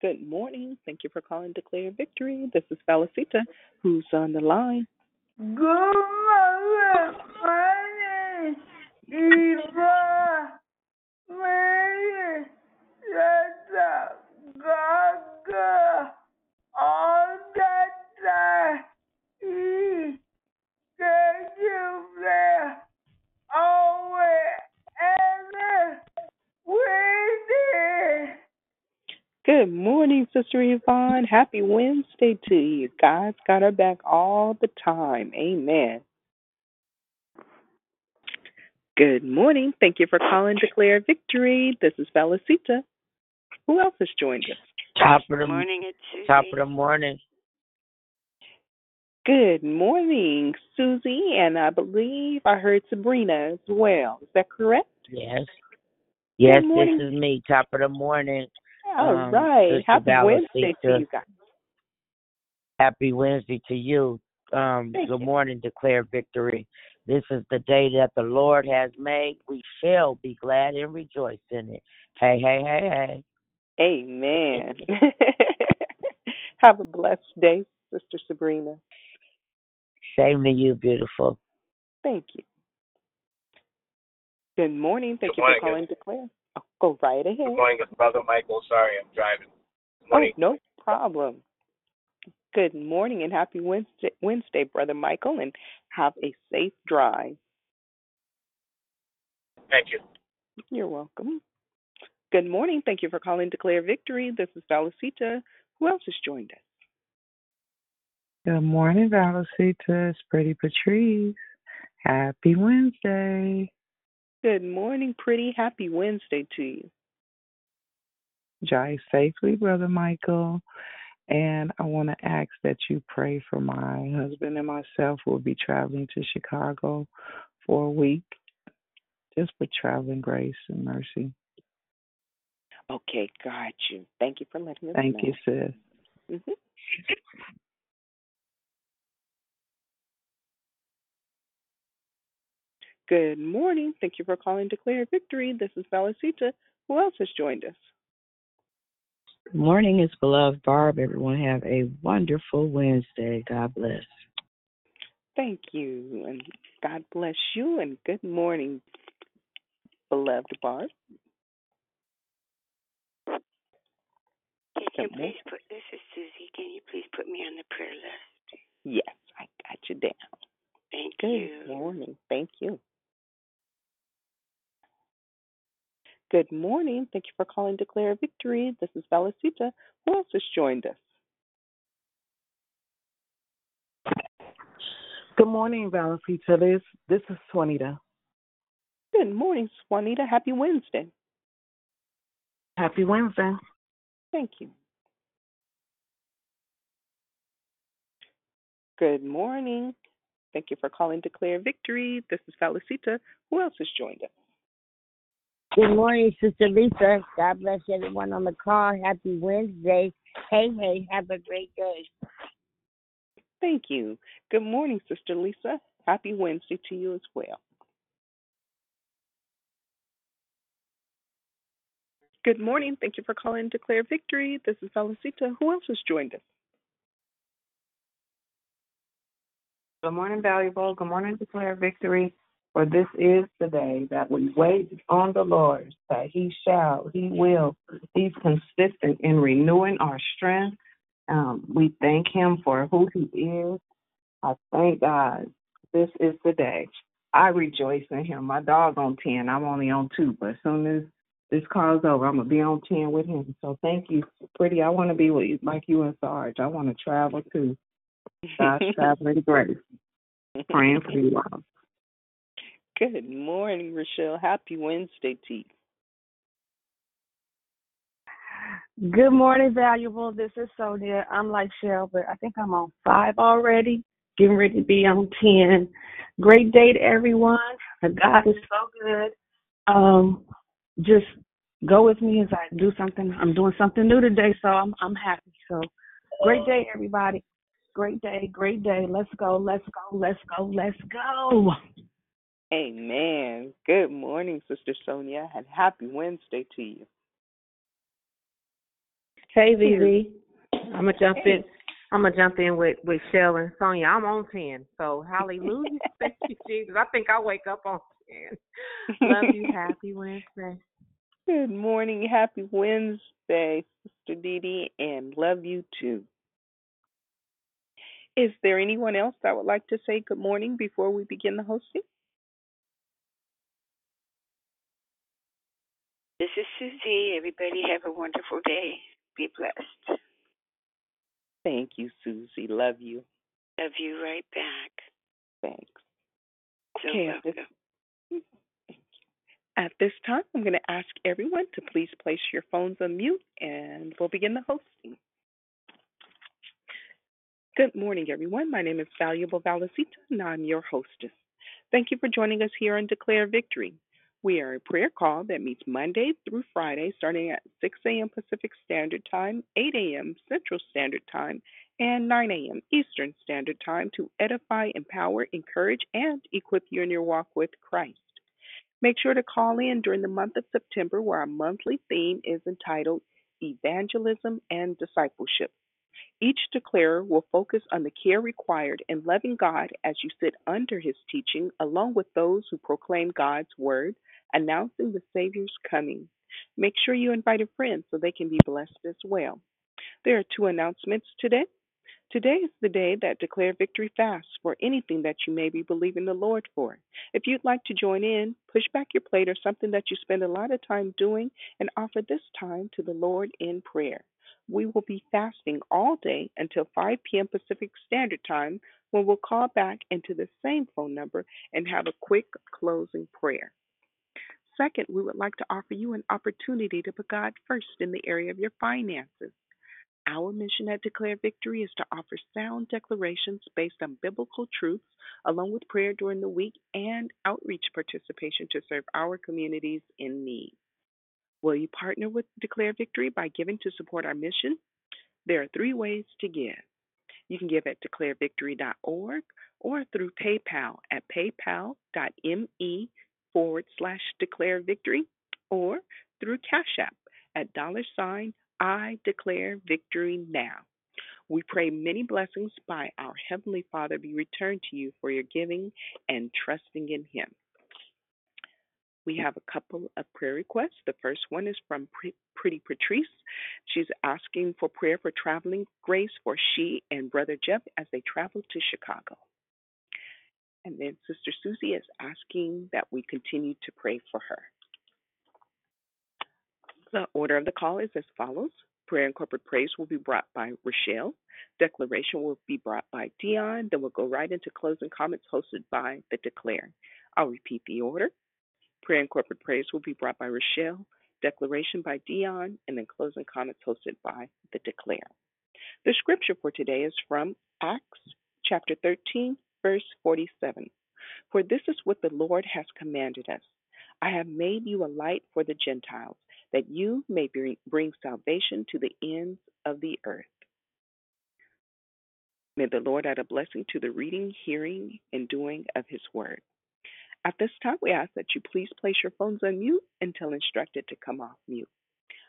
Good morning. Thank you for calling Declare Victory. This is Felicita. Who's on the line? Good morning, Eva. Mary, Santa, Gaga, all that I eat. Thank you for always ever waiting. Good morning, Sister Yvonne. Happy Wednesday to you. God's got our back all the time. Amen. Good morning. Thank you for calling Declare Victory. This is Felicita. Who else has joined us? Top of the morning, it's Susie. top of the morning. Good morning, Susie, and I believe I heard Sabrina as well. Is that correct? Yes. Yes, this is me. Top of the morning. All Um, right. Sister Happy Dallas Wednesday to you guys. Happy Wednesday to you. Um, Thank good you. morning, declare victory. This is the day that the Lord has made. We shall be glad and rejoice in it. Hey, hey, hey, hey. Amen. Have a blessed day, Sister Sabrina. Same to you, beautiful. Thank you. Good morning. Thank Good you for morning. calling Declare. Oh, go right ahead. Good morning, it's Brother Michael. Sorry, I'm driving. Good Oh, no problem. Good morning and happy Wednesday, Wednesday, Brother Michael, and have a safe drive. Thank you. You're welcome. Good morning. Thank you for calling Declare Victory. This is Felicita. Who else has joined us? Good morning, Valicita. It's Pretty Patrice. Happy Wednesday. Good morning, pretty. Happy Wednesday to you. Drive safely, Brother Michael. And I want to ask that you pray for my husband and myself. We'll be traveling to Chicago for a week, just for traveling grace and mercy. Okay, got you. Thank you for letting us Thank know. Thank you, sis. Mhm. Good morning. Thank you for calling Declare Victory. This is Felicita. Who else has joined us? Good morning, it's beloved Barb. Everyone have a wonderful Wednesday. God bless. Thank you, and God bless you, and good morning, beloved Barb. Can you please put this is Susie? Can you please put me on the prayer list? Yes, I got you down. Thank Good you. Good morning. Thank you. Good morning. Thank you for calling Declare Victory. This is Felicita. Who else has joined us? Good morning, Valentina. This this is Swanita. Good morning, Juanita. Happy Wednesday. Happy Wednesday. Thank you. Good morning. Thank you for calling Declare Victory. This is Felicita. Who else has joined us? Good morning, Sister Lisa. God bless everyone on the call. Happy Wednesday. Hey, hey, have a great day. Thank you. Good morning, Sister Lisa. Happy Wednesday to you as well. Good morning. Thank you for calling Declare Victory. This is Felicita. Who else has joined us? Good morning, valuable. Good morning, declare victory. For this is the day that we wait on the Lord, that He shall, He will. He's consistent in renewing our strength. Um, we thank Him for who He is. I thank God. This is the day. I rejoice in Him. My dog on ten. I'm only on two, but as soon as this call's over, I'm gonna be on ten with him. So thank you, pretty. I want to be with you, like you and Sarge. I want to travel too. God's traveling grace. Praying for you all. Good morning, Rochelle. Happy Wednesday to you. Good morning, valuable. This is Sonia. I'm like Shell, but I think I'm on five already, getting ready to be on ten. Great day to everyone. God is so good. Um, just go with me as I do something. I'm doing something new today, so I'm I'm happy. So great day, everybody. Great day, great day. Let's go, let's go, let's go, let's go. Amen. Good morning, Sister Sonia, and happy Wednesday to you. Hey, Vivi. I'm gonna jump in. I'm gonna jump in with with Shell and Sonia. I'm on ten, so hallelujah, thank you, Jesus. I think I wake up on ten. Love you. Happy Wednesday. Good morning. Happy Wednesday, Sister Dee Dee, and love you too. Is there anyone else that would like to say good morning before we begin the hosting? This is Susie. Everybody have a wonderful day. Be blessed. Thank you, Susie. Love you. Love you right back. Thanks. So Okay, at this, at this time, I'm going to ask everyone to please place your phones on mute and we'll begin the hosting. Good morning, everyone. My name is Valuable Valicita, and I'm your hostess. Thank you for joining us here on Declare Victory. We are a prayer call that meets Monday through Friday, starting at 6 a.m. Pacific Standard Time, 8 a.m. Central Standard Time, and 9 a.m. Eastern Standard Time to edify, empower, encourage, and equip you in your walk with Christ. Make sure to call in during the month of September, where our monthly theme is entitled Evangelism and Discipleship. Each declarer will focus on the care required in loving God as you sit under his teaching, along with those who proclaim God's word, announcing the Savior's coming. Make sure you invite a friend so they can be blessed as well. There are two announcements today. Today is the day that Declare Victory fasts for anything that you may be believing the Lord for. If you'd like to join in, push back your plate or something that you spend a lot of time doing and offer this time to the Lord in prayer. We will be fasting all day until 5 p.m. Pacific Standard Time when we'll call back into the same phone number and have a quick closing prayer. Second, we would like to offer you an opportunity to put God first in the area of your finances. Our mission at Declare Victory is to offer sound declarations based on biblical truths, along with prayer during the week and outreach participation to serve our communities in need. Will you partner with Declare Victory by giving to support our mission? There are three ways to give. You can give at declarevictory.org or through PayPal at paypal.me forward slash declare victory or through Cash App at dollar sign I declare victory now. We pray many blessings by our Heavenly Father be returned to you for your giving and trusting in Him. We have a couple of prayer requests. The first one is from Pretty Patrice. She's asking for prayer for traveling grace for she and Brother Jeff as they travel to Chicago. And then Sister Susie is asking that we continue to pray for her. The order of the call is as follows. Prayer and corporate praise will be brought by Rochelle. Declaration will be brought by Dionne. Then we'll go right into closing comments hosted by the Declare. I'll repeat the order. Prayer and corporate praise will be brought by Rochelle. Declaration by Dionne, and then closing comments hosted by the Declare. The scripture for today is from Acts chapter 13, verse 47. For this is what the Lord has commanded us I have made you a light for the Gentiles, that you may bring salvation to the ends of the earth. May the Lord add a blessing to the reading, hearing, and doing of his word. At this time, we ask that you please place your phones on mute until instructed to come off mute.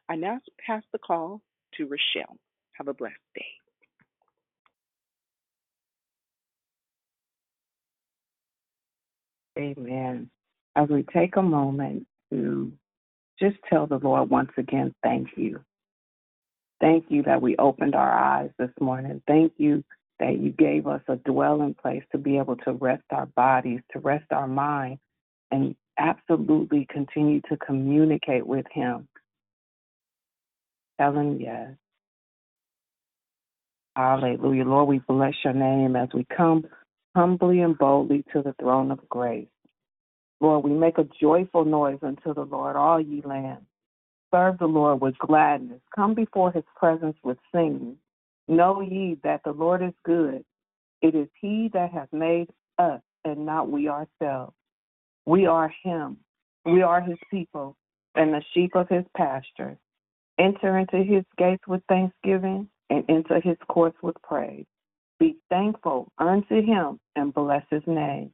I now pass the call to Rochelle. Have a blessed day. Amen. As we take a moment to just tell the Lord once again, thank you. Thank you that we opened our eyes this morning. Thank you that you gave us a dwelling place to be able to rest our bodies, to rest our mind, and absolutely continue to communicate with Him. Tell Him yes. Hallelujah. Lord, we bless your name as we come humbly and boldly to the throne of grace. Lord, we make a joyful noise unto the Lord, all ye lands. Serve the Lord with gladness. Come before his presence with singing. Know ye that the Lord is good. It is he that hath made us, and not we ourselves. We are him. We are his people, and the sheep of his pasture. Enter into his gates with thanksgiving, and into his courts with praise. Be thankful unto him, and bless his name.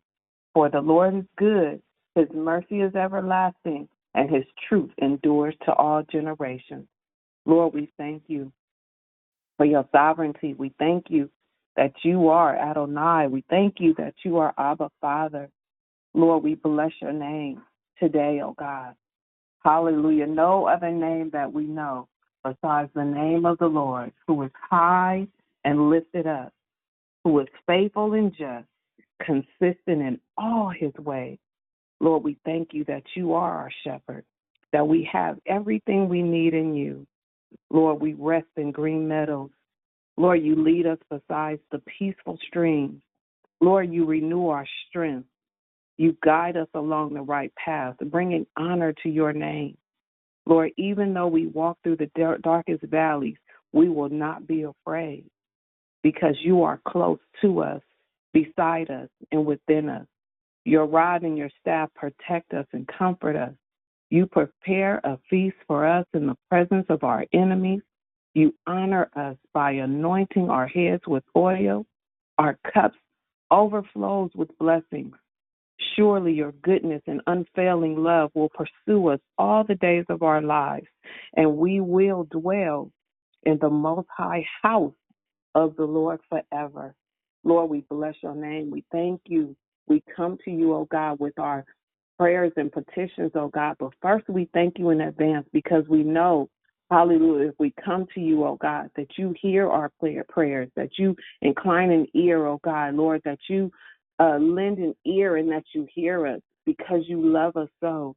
For the Lord is good, his mercy is everlasting, and his truth endures to all generations. Lord, we thank you for your sovereignty. We thank you that you are Adonai. We thank you that you are Abba Father. Lord, we bless your name today, oh God. Hallelujah. No other name that we know besides the name of the Lord, who is high and lifted up, who is faithful and just, consistent in all his ways. Lord, we thank you that you are our shepherd, that we have everything we need in you. Lord, we rest in green meadows. Lord, you lead us beside the peaceful streams. Lord, you renew our strength. You guide us along the right path, bringing honor to your name. Lord, even though we walk through the darkest valleys, we will not be afraid because you are close to us, beside us, and within us. Your rod and your staff protect us and comfort us. You prepare a feast for us in the presence of our enemies. You honor us by anointing our heads with oil. Our cups overflows with blessings. Surely your goodness and unfailing love will pursue us all the days of our lives, and we will dwell in the most high house of the Lord forever. Lord, we bless your name. We thank you. We come to you, oh God, with our prayers and petitions, oh God. But first, we thank you in advance because we know, hallelujah, if we come to you, oh God, that you hear our prayer prayers, that you incline an ear, oh God, Lord, that you uh, lend an ear and that you hear us because you love us so.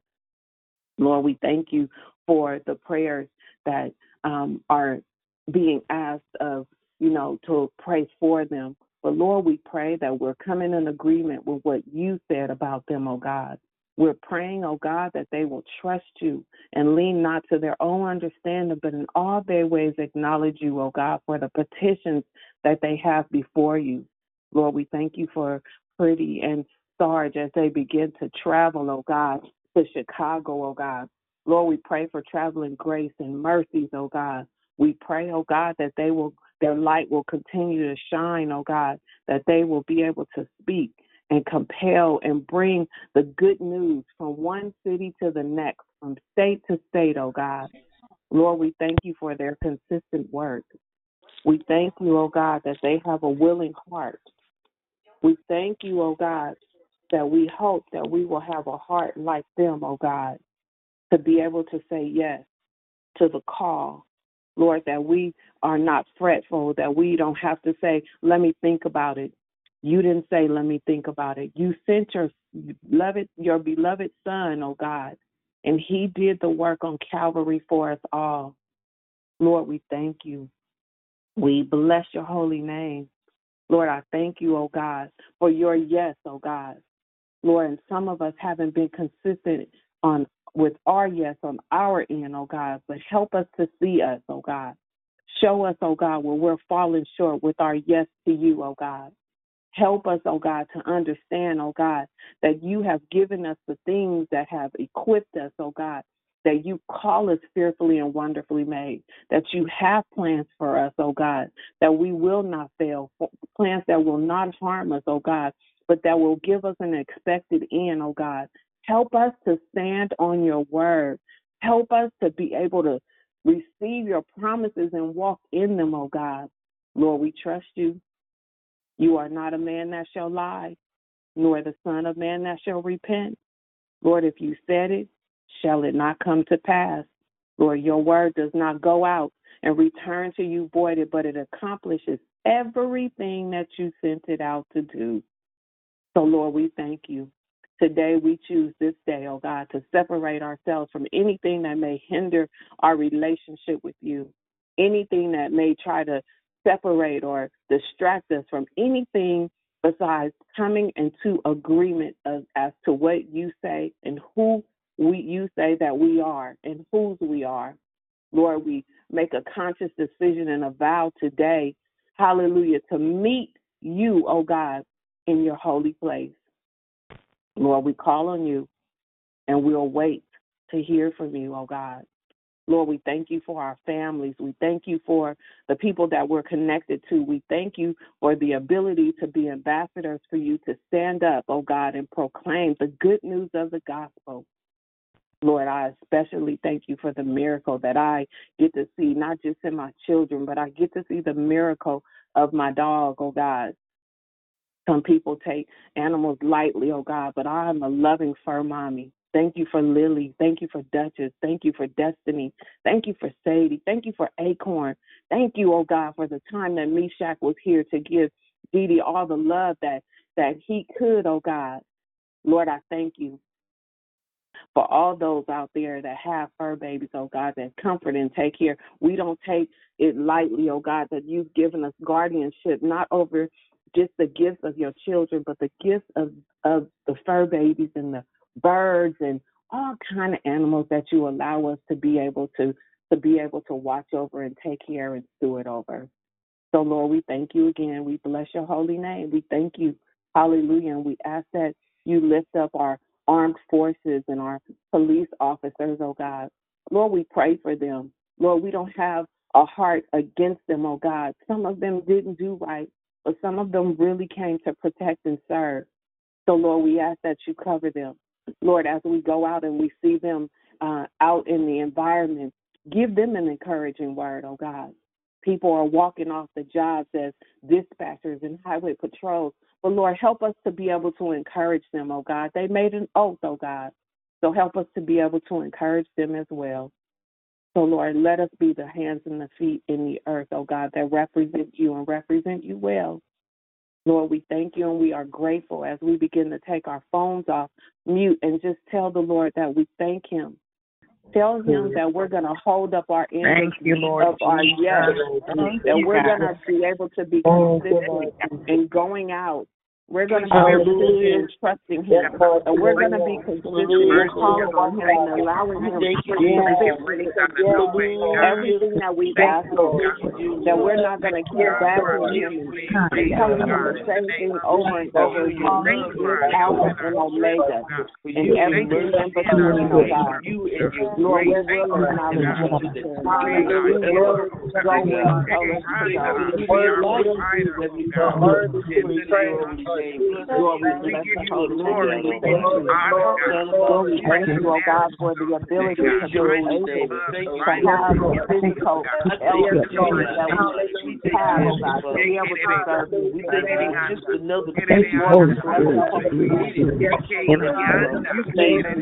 Lord, we thank you for the prayers that um, are being asked of, you know, to pray for them. But Lord, we pray that we're coming in agreement with what you said about them, oh God. We're praying, oh God, that they will trust you and lean not to their own understanding, but in all their ways acknowledge you, oh God, for the petitions that they have before you. Lord, we thank you for Pretty and Sarge as they begin to travel, oh God, to Chicago, oh God. Lord, we pray for traveling grace and mercies, oh God. We pray, oh God, that they will their light will continue to shine, oh God, that they will be able to speak and compel and bring the good news from one city to the next, from state to state, oh God. Lord, we thank you for their consistent work. We thank you, oh God, that they have a willing heart. We thank you, oh God, that we hope that we will have a heart like them, oh God, to be able to say yes to the call. Lord, that we are not fretful, that we don't have to say, let me think about it. You didn't say, let me think about it. You sent your beloved, your beloved son, oh God, and he did the work on Calvary for us all. Lord, we thank you. We bless your holy name. Lord, I thank you, oh God, for your yes, oh God. Lord, and some of us haven't been consistent on with our yes on our end, oh God, but help us to see us, oh God. Show us, oh God, where we're falling short with our yes to you, oh God. Help us, oh God, to understand, oh God, that you have given us the things that have equipped us, oh God, that you call us fearfully and wonderfully made, that you have plans for us, oh God, that we will not fail, plans that will not harm us, oh God, but that will give us an expected end, oh God. Help us to stand on your word. Help us to be able to receive your promises and walk in them, oh God. Lord, we trust you. You are not a man that shall lie, nor the Son of Man that shall repent. Lord, if you said it, shall it not come to pass? Lord, your word does not go out and return to you voided, but it accomplishes everything that you sent it out to do. So, Lord, we thank you. Today we choose this day, oh God, to separate ourselves from anything that may hinder our relationship with you, anything that may try to separate or distract us from anything besides coming into agreement of, as to what you say and who we you say that we are and whose we are. Lord, we make a conscious decision and a vow today, hallelujah, to meet you, oh God, in your holy place. Lord, we call on you and we'll wait to hear from you, oh God. Lord, we thank you for our families. We thank you for the people that we're connected to. We thank you for the ability to be ambassadors for you to stand up, oh God, and proclaim the good news of the gospel. Lord, I especially thank you for the miracle that I get to see, not just in my children, but I get to see the miracle of my dog, oh God. Some people take animals lightly, oh God, but I'm a loving fur mommy. Thank you for Lily. Thank you for Duchess. Thank you for Destiny. Thank you for Sadie. Thank you for Acorn. Thank you, oh God, for the time that Meshach was here to give Dee Dee all the love that that he could, oh God. Lord, I thank you for all those out there that have fur babies, oh God, that comfort and take care. We don't take it lightly, oh God, that you've given us guardianship, not over just the gifts of your children, but the gifts of, of the fur babies and the birds and all kind of animals that you allow us to be able to to be able to watch over and take care and steward over. So Lord, we thank you again. We bless your holy name. We thank you. Hallelujah. And we ask that you lift up our armed forces and our police officers, oh God. Lord, we pray for them. Lord, we don't have a heart against them, oh God. Some of them didn't do right, but some of them really came to protect and serve. So, Lord, we ask that you cover them. Lord, as we go out and we see them uh, out in the environment, give them an encouraging word, oh God. People are walking off the jobs as dispatchers and highway patrols. But Lord, help us to be able to encourage them, oh God. They made an oath, oh God. So help us to be able to encourage them as well. So Lord, let us be the hands and the feet in the earth, oh God, that represent you and represent you well. Lord, we thank you and we are grateful as we begin to take our phones off mute and just tell the Lord that we thank him. Tell him that we're going to hold up our end Thank you, Lord of our yes, that we're going to be able to be Oh, consistent in going out. We're going to be consistent in trusting him. And we're going to be consistent in calling on him and allowing him to do everything that we ask for. That we're not going to keep battling him and telling him the same thing over and over again. Alpha and Omega. And everything in between, oh God. Lord, we're willing and our We will go you tell us to go. Lord, we bless the holy name. We thank you. Lord, we thank you, oh God, for the ability to be able to have the physical elements that we have, oh God, to be able to serve you. We thank you. Just another Thank you, Holy Spirit, to be with you. In the name of Thank you,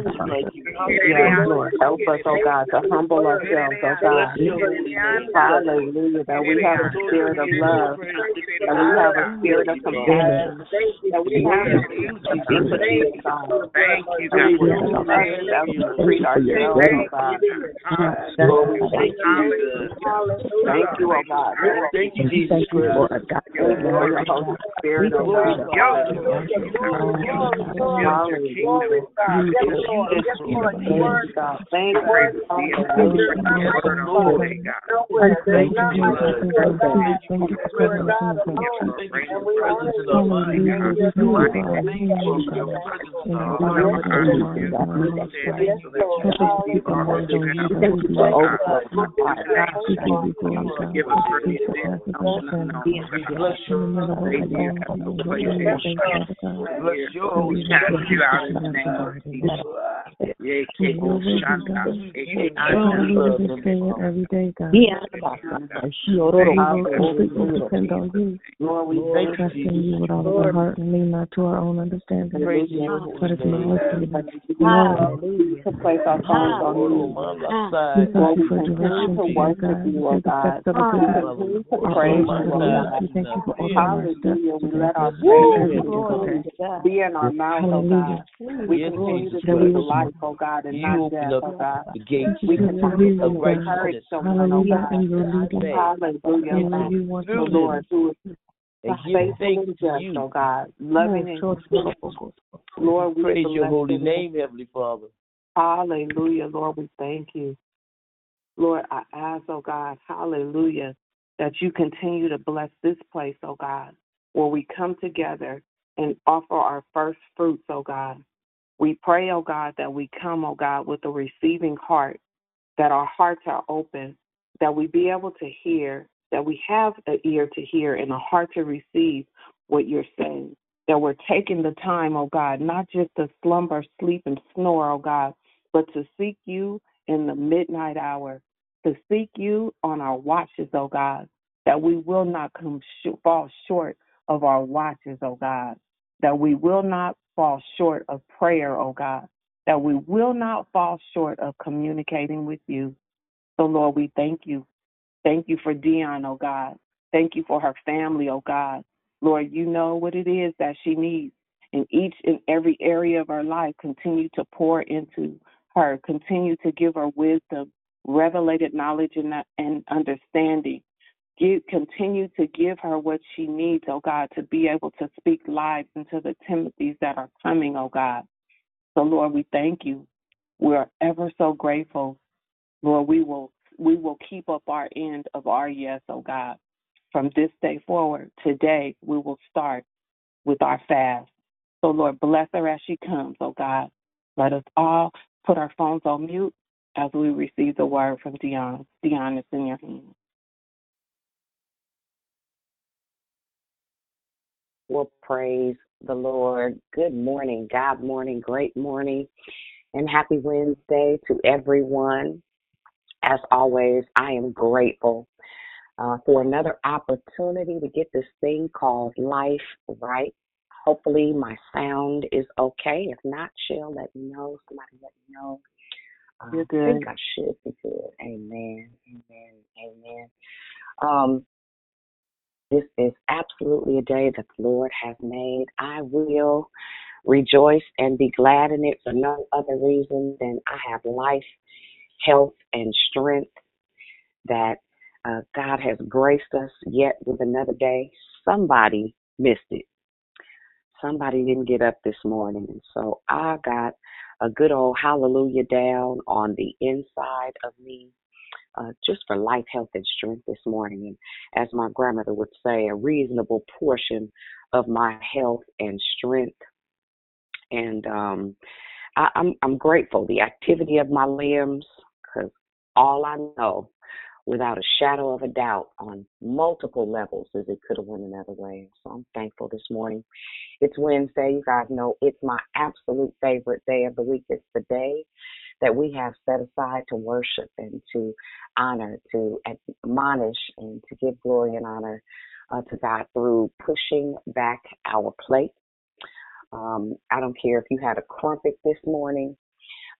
Grateful for. Yes, Lord. Help us, oh God, to humble ourselves, oh God. Hallelujah. That we have a spirit of love. That we have a spirit of compassion. That we have a empathy, oh God. Thank you, That we will help others as we treat ourselves, oh God. Lord, we thank you. Thank you, oh God. Thank you, Jesus. Thank you oh for a God. Thank you for your Holy Spirit, oh God. Hallelujah. Thank you, God. Thank Lord, we thank you with all of our heart and lean not to our own understanding. We thank you for direction, oh oh. We thank you for our steps be in our oh That we speak will life, oh God, and not death, oh God. the gates We continue to continue hear to you, God. encourage someone, oh Hallelujah. God. And your leading. Hallelujah, And oh where God. you want The to Lord who is and give faithful thanks and to just, you. oh God. Loving and Lord, we Praise your bless holy you. name, Heavenly Father. Hallelujah, Lord, we thank you. Lord, I ask, oh God, hallelujah, that you continue to bless this place, oh God, where we come together and offer our first fruits, oh God. We pray, oh God, that we come, oh God, with a receiving heart, that our hearts are open, that we be able to hear, that we have an ear to hear and a heart to receive what you're saying. That we're taking the time, oh God, not just to slumber, sleep, and snore, oh God, but to seek you in the midnight hour, to seek you on our watches, oh God, that we will not come sh- fall short of our watches, oh God, that we will not fall short of prayer, oh God, that we will not fall short of communicating with you. So, Lord, we thank you. Thank you for Dionne, oh God. Thank you for her family, oh God. Lord, you know what it is that she needs in each and every area of her life. Continue to pour into her. Continue to give her wisdom, revelated knowledge, and, and understanding. Give, continue to give her what she needs, oh God, to be able to speak lives into the Timothys that are coming, oh God. So, Lord, we thank you. We're ever so grateful. Lord, we will we will keep up our end of our yes, oh God. From this day forward, today we will start with our fast. So Lord, bless her as she comes, oh God. Let us all put our phones on mute as we receive the word from Dionne. Dionne, it's in your hands. Well, praise the Lord. Good morning, God morning, great morning, and happy Wednesday to everyone. As always, I am grateful uh, for another opportunity to get this thing called life right. Hopefully, my sound is okay. If not, she'll let me know. Somebody let me know. Uh, You're good. I think I should be good. Amen. Amen. Amen. Um, this is absolutely a day that the Lord has made. I will rejoice and be glad in it for no other reason than I have life, health, and strength that uh, God has graced us yet with another day. Somebody missed it. Somebody didn't get up this morning. And so I got a good old hallelujah down on the inside of me uh, just for life, health, and strength this morning. And as my grandmother would say, a reasonable portion of my health and strength. And um, I, I'm I'm grateful the activity of my limbs, because all I know, without a shadow of a doubt, on multiple levels, as it could have went another way. So I'm thankful this morning. It's Wednesday. You guys know it's my absolute favorite day of the week. It's the day that we have set aside to worship and to honor, to admonish, and to give glory and honor uh, to God through pushing back our plate. Um, I don't care if you had a crumpet this morning.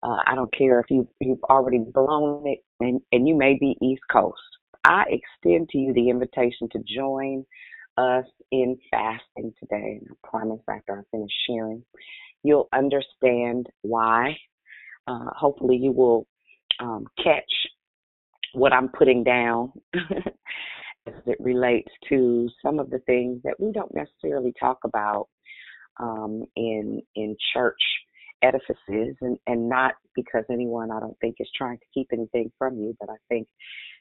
Uh, I don't care if you, you've already blown it and, and you may be East Coast. I extend to you the invitation to join us in fasting today. And I promise after I finish sharing, you'll understand why uh, hopefully, you will um, catch what I'm putting down as it relates to some of the things that we don't necessarily talk about um, in in church edifices, and and not because anyone I don't think is trying to keep anything from you, but I think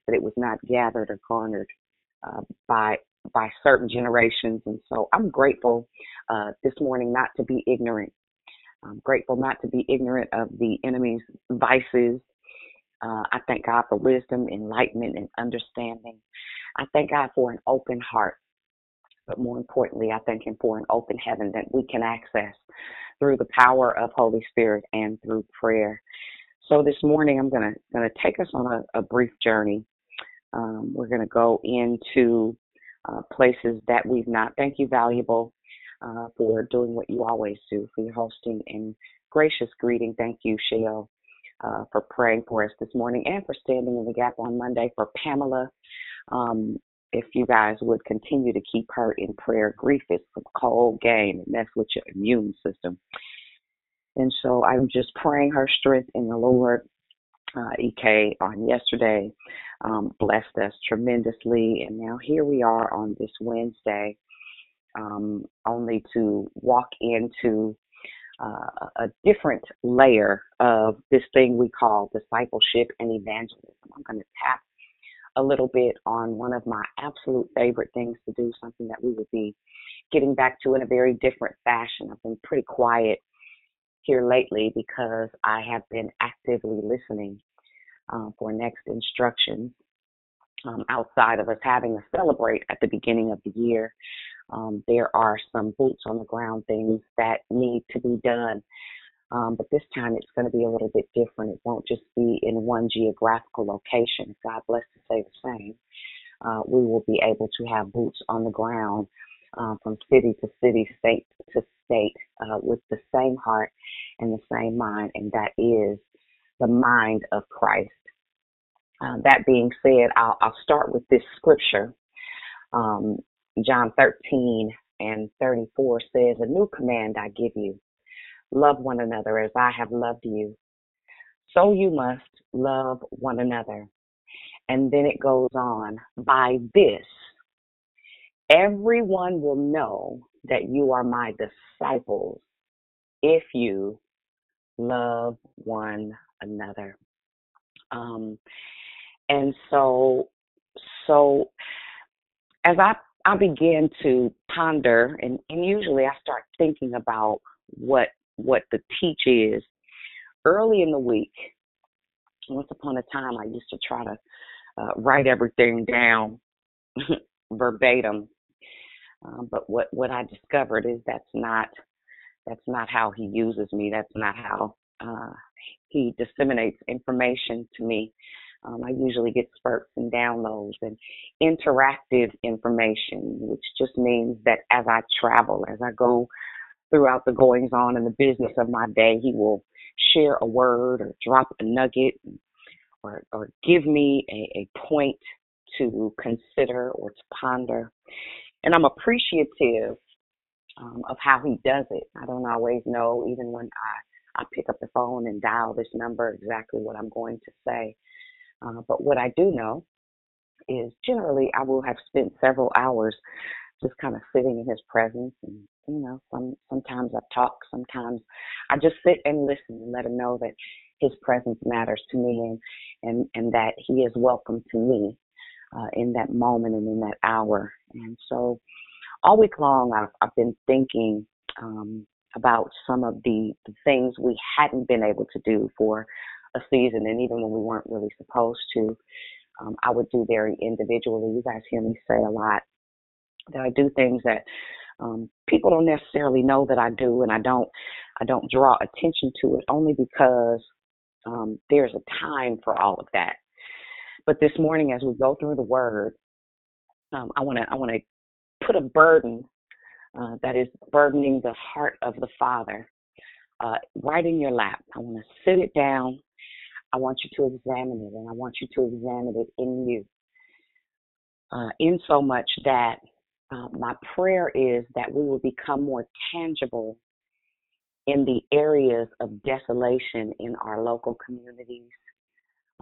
that it was not gathered or garnered uh, by by certain generations, and so I'm grateful uh, this morning not to be ignorant I'm grateful not to be ignorant of the enemy's vices. Uh, I thank God for wisdom, enlightenment, and understanding. I thank God for an open heart. But more importantly, I thank Him for an open heaven that we can access through the power of Holy Spirit and through prayer. So this morning, I'm gonna gonna take us on a, a brief journey. Um, we're gonna go into uh, places that we've not. Thank you, valuable uh, for doing what you always do, for your hosting and gracious greeting. Thank you, Shale, uh, for praying for us this morning and for standing in the gap on Monday for Pamela. Um, if you guys would continue to keep her in prayer, grief is a cold game and that's with your immune system. And so I'm just praying her strength in the Lord. Uh, EK on yesterday um, blessed us tremendously, and now here we are on this Wednesday um, only to walk into uh, a different layer of this thing we call discipleship and evangelism. I'm going to tap a little bit on one of my absolute favorite things to do, something that we will be getting back to in a very different fashion. I've been pretty quiet here lately because I have been actively listening uh, for next instructions um, outside of us having to celebrate at the beginning of the year. Um, there are some boots on the ground things that need to be done. Um, but this time it's going to be a little bit different. It won't just be in one geographical location. God bless to say the same. Uh, we will be able to have boots on the ground uh, from city to city, state to state, uh, with the same heart and the same mind, and that is the mind of Christ. Uh, that being said, I'll, I'll, start with this scripture. Um, John 13 and 34 says, A new command I give you love one another as I have loved you. So you must love one another. And then it goes on, by this, everyone will know that you are my disciples if you love one another. Um, and so, so as I I began to ponder, and, and usually I start thinking about what what the teach is. Early in the week, once upon a time, I used to try to uh, write everything down verbatim. Um, but what what I discovered is that's not that's not how he uses me. That's not how uh, he disseminates information to me. Um, I usually get spurts and downloads and interactive information, which just means that as I travel, as I go throughout the goings on in the business of my day, he will share a word or drop a nugget or, or give me a, a point to consider or to ponder. And I'm appreciative um, of how he does it. I don't always know, even when I, I pick up the phone and dial this number, exactly what I'm going to say. Uh, but what I do know is generally I will have spent several hours just kind of sitting in his presence and you know some sometimes I talk sometimes I just sit and listen and let him know that his presence matters to me and and and that he is welcome to me uh, in that moment and in that hour and so all week long I've, I've been thinking um, about some of the, the things we hadn't been able to do for a season, and even when we weren't really supposed to, um, I would do very individually. You guys hear me say a lot that I do things that um, people don't necessarily know that I do, and I don't I don't draw attention to it only because um, there's a time for all of that. But this morning, as we go through the Word, um, I want to I want to put a burden uh, that is burdening the heart of the Father uh, right in your lap. I want to sit it down I want you to examine it, and I want you to examine it in you. Uh, in so much that uh, my prayer is that we will become more tangible in the areas of desolation in our local communities,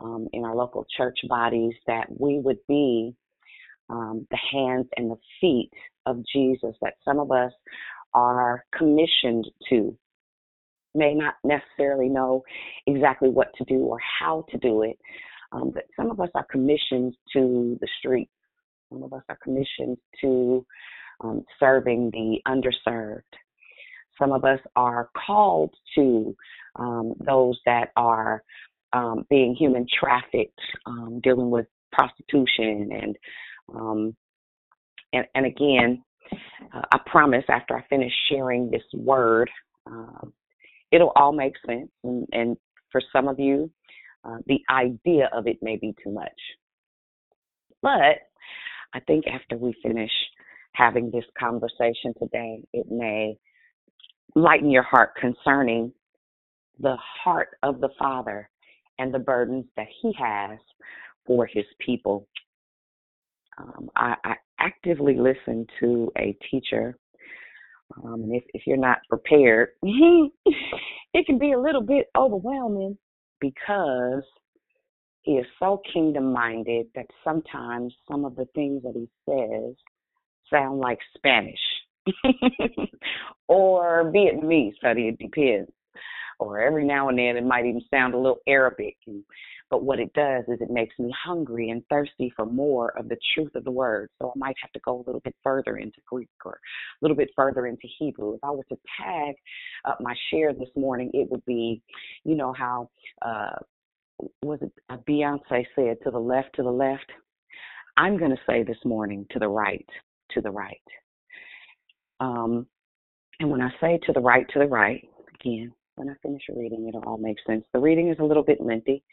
um, in our local church bodies, that we would be um, the hands and the feet of Jesus, that some of us are commissioned to may not necessarily know exactly what to do or how to do it. Um, but some of us are commissioned to the street. Some of us are commissioned to um, serving the underserved. Some of us are called to um, those that are um, being human trafficked, um, dealing with prostitution, and um, and, and again, uh, I promise after I finish sharing this word, uh, it'll all make sense. And, and for some of you, uh, the idea of it may be too much. But I think after we finish having this conversation today, it may lighten your heart concerning the heart of the Father and the burdens that He has for His people. Um, I, I actively listen to a teacher um, and if, if you're not prepared, it can be a little bit overwhelming because he is so kingdom minded that sometimes some of the things that he says sound like Spanish or Vietnamese, Study it depends. Or every now and then it might even sound a little Arabic. But what it does is it makes me hungry and thirsty for more of the truth of the word. So I might have to go a little bit further into Greek or a little bit further into Hebrew. If I were to tag up my share this morning, it would be, you know, how uh was it uh, Beyonce said to the left, to the left. I'm going to say this morning to the right, to the right. Um, and when I say to the right, to the right, again, when I finish reading, it'll all make sense. The reading is a little bit lengthy,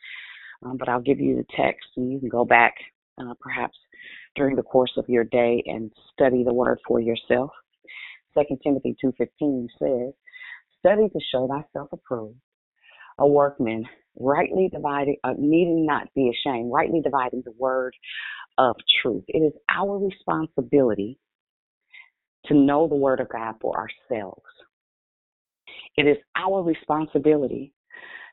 um, but I'll give you the text and you can go back uh, perhaps during the course of your day and study the word for yourself. Second Timothy 2.15 says, Study to show thyself approved, a workman, rightly dividing, uh, needing not be ashamed, rightly dividing the word of truth. It is our responsibility to know the word of God for ourselves. It is our responsibility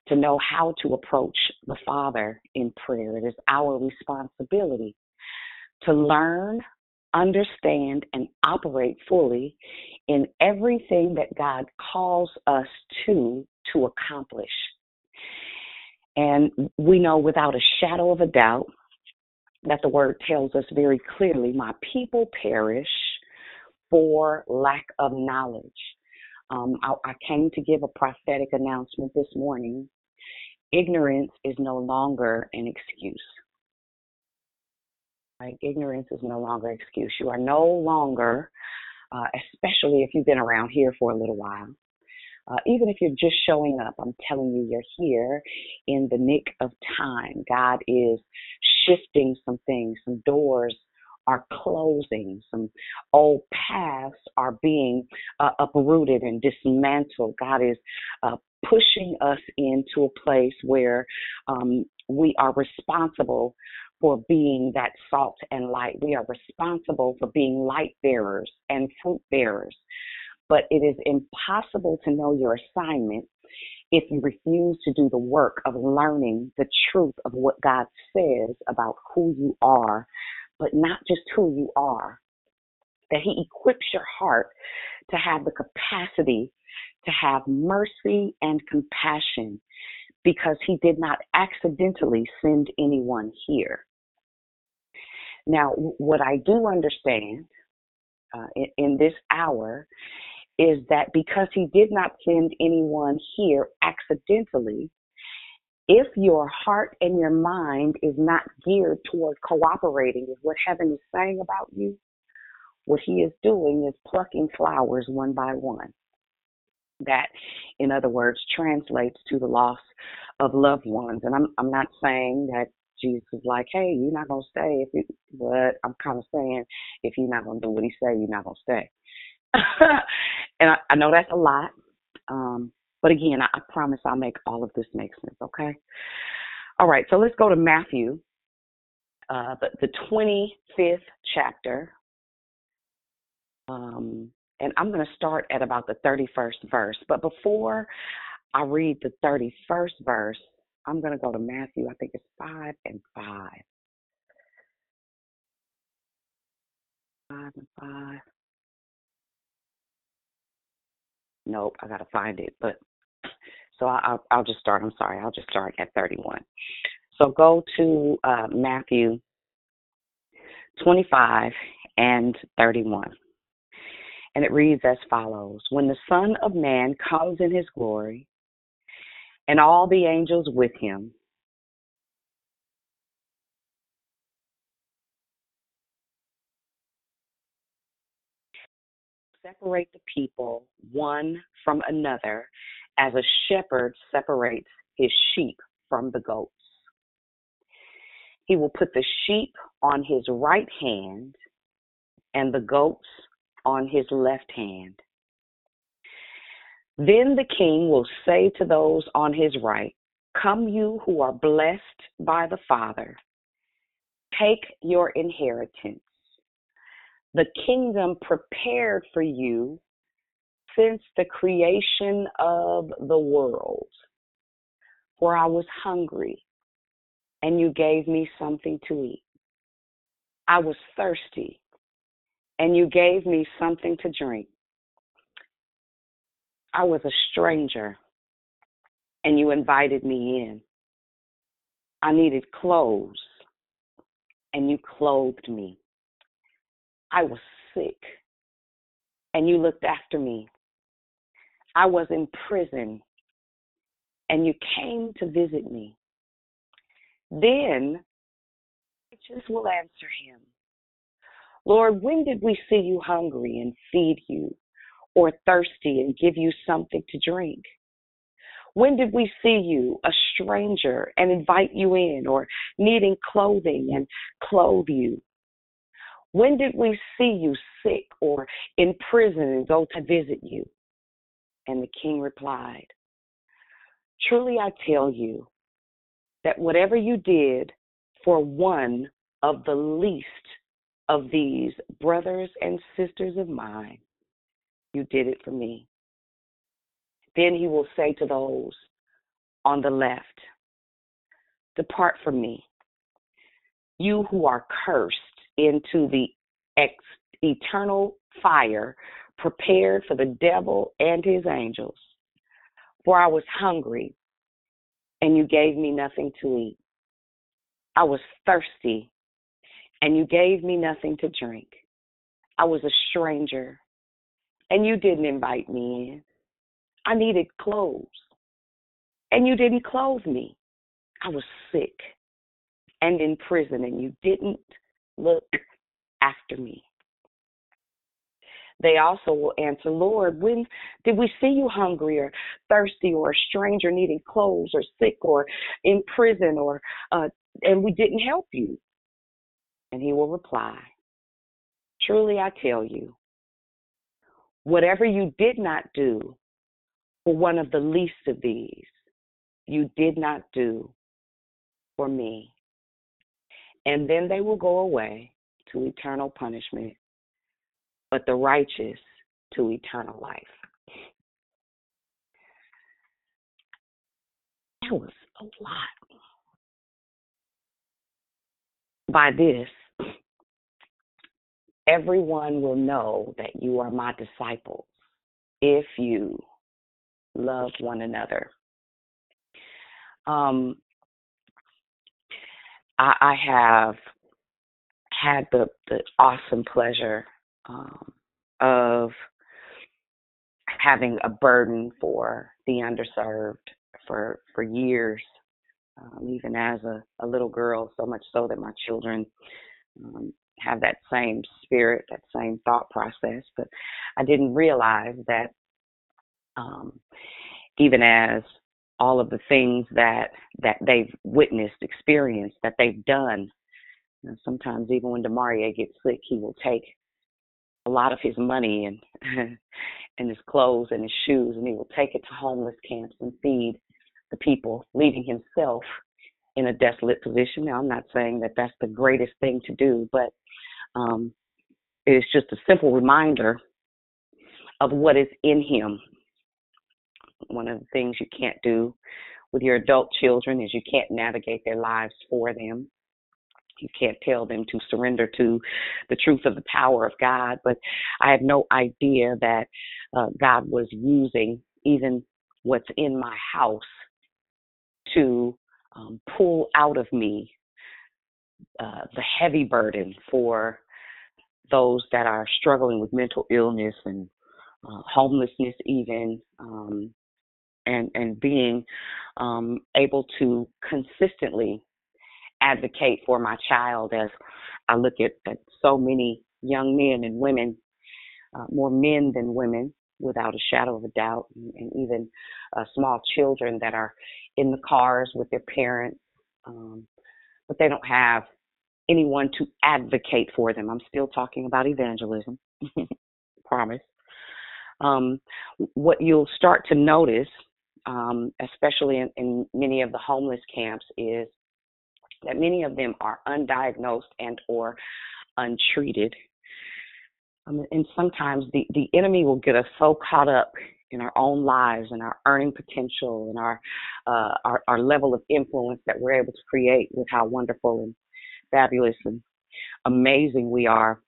to know how to approach the Father in prayer. It is our responsibility to learn, understand, and operate fully in everything that God calls us to to accomplish. And we know without a shadow of a doubt that the word tells us very clearly my people perish for lack of knowledge. Um, I, I came to give a prophetic announcement this morning. Ignorance is no longer an excuse. Right? Ignorance is no longer an excuse. You are no longer, uh, especially if you've been around here for a little while, uh, even if you're just showing up, I'm telling you, you're here in the nick of time. God is shifting some things, some doors are closing, some old paths are being uh, uprooted and dismantled. God is uh, pushing us into a place where um, we are responsible for being that salt and light. We are responsible for being light bearers and fruit bearers. But it is impossible to know your assignment if you refuse to do the work of learning the truth of what God says about who you are but not just who you are. That He equips your heart to have the capacity to have mercy and compassion because He did not accidentally send anyone here. Now, what I do understand uh, in, in this hour is that because He did not send anyone here accidentally, if your heart and your mind is not geared toward cooperating with what heaven is saying about you, what he is doing is plucking flowers one by one. That, in other words, translates to the loss of loved ones. And I'm I'm not saying that Jesus is like, hey, you're not gonna stay if you but I'm kind of saying if you're not gonna do what he say, you're not gonna stay. and I, I know that's a lot. Um, but again, I, I promise I'll make all of this make sense, okay? All right, so let's go to Matthew, uh, the, the 25th chapter. Um, and I'm going to start at about the 31st verse. But before I read the 31st verse, I'm going to go to Matthew, I think it's 5 and 5. 5 and 5. Nope, I got to find it. But so I'll, I'll just start. I'm sorry. I'll just start at 31. So go to uh, Matthew 25 and 31. And it reads as follows When the Son of Man comes in his glory, and all the angels with him, separate the people one from another as a shepherd separates his sheep from the goats. He will put the sheep on his right hand and the goats on his left hand. Then the king will say to those on his right, Come, you who are blessed by the Father, take your inheritance, the kingdom prepared for you since the creation of the world. For I was hungry, and you gave me something to eat. I was thirsty, and you gave me something to drink. I was a stranger, and you invited me in. I needed clothes, and you clothed me. I was sick, and you looked after me. I was in prison and you came to visit me. Then righteous will answer him. Lord, when did we see you hungry and feed you, or thirsty and give you something to drink? When did we see you a stranger and invite you in, or needing clothing and clothe you? When did we see you sick or in prison and go to visit you? And the king replied, Truly I tell you that whatever you did for one of the least of these brothers and sisters of mine, you did it for me. Then he will say to those on the left, Depart from me, you who are cursed, into the ex- eternal fire prepared for the devil and his angels. For I was hungry, and you gave me nothing to eat. I was thirsty, and you gave me nothing to drink. I was a stranger, and you didn't invite me in. I needed clothes, and you didn't clothe me. I was sick and in prison, and you didn't look after me. They also will answer, Lord, when did we see you hungry or thirsty or a stranger needing clothes or sick or in prison or uh, and we didn't help you? And he will reply, Truly I tell you, whatever you did not do for one of the least of these, you did not do for me. And then they will go away to eternal punishment, but the righteous to eternal life. That was a lot. By this, everyone will know that you are my disciples if you love one another. Um, I, I have had the, the awesome pleasure um, of having a burden for the underserved for for years, um, even as a, a little girl. So much so that my children um, have that same spirit, that same thought process. But I didn't realize that um, even as all of the things that that they've witnessed, experienced, that they've done. And sometimes even when Demaria gets sick, he will take a lot of his money and and his clothes and his shoes, and he will take it to homeless camps and feed the people, leaving himself in a desolate position. Now, I'm not saying that that's the greatest thing to do, but um, it's just a simple reminder of what is in him one of the things you can't do with your adult children is you can't navigate their lives for them. You can't tell them to surrender to the truth of the power of God. But I have no idea that uh, God was using even what's in my house to um, pull out of me uh, the heavy burden for those that are struggling with mental illness and uh, homelessness, even um, and and being um, able to consistently advocate for my child as I look at, at so many young men and women, uh, more men than women, without a shadow of a doubt, and, and even uh, small children that are in the cars with their parents, um, but they don't have anyone to advocate for them. I'm still talking about evangelism, promise. Um, what you'll start to notice um, especially in, in many of the homeless camps, is that many of them are undiagnosed and or untreated. Um, and sometimes the, the enemy will get us so caught up in our own lives and our earning potential and our, uh, our our level of influence that we're able to create with how wonderful and fabulous and amazing we are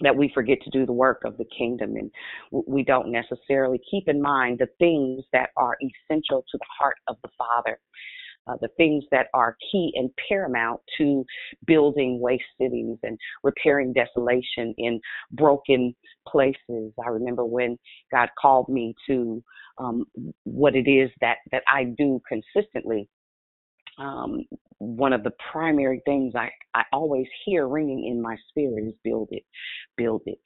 that we forget to do the work of the kingdom and we don't necessarily keep in mind the things that are essential to the heart of the Father. Uh, the things that are key and paramount to building waste cities and repairing desolation in broken places. I remember when God called me to um, what it is that that I do consistently um, one of the primary things I, I always hear ringing in my spirit is build it, build it,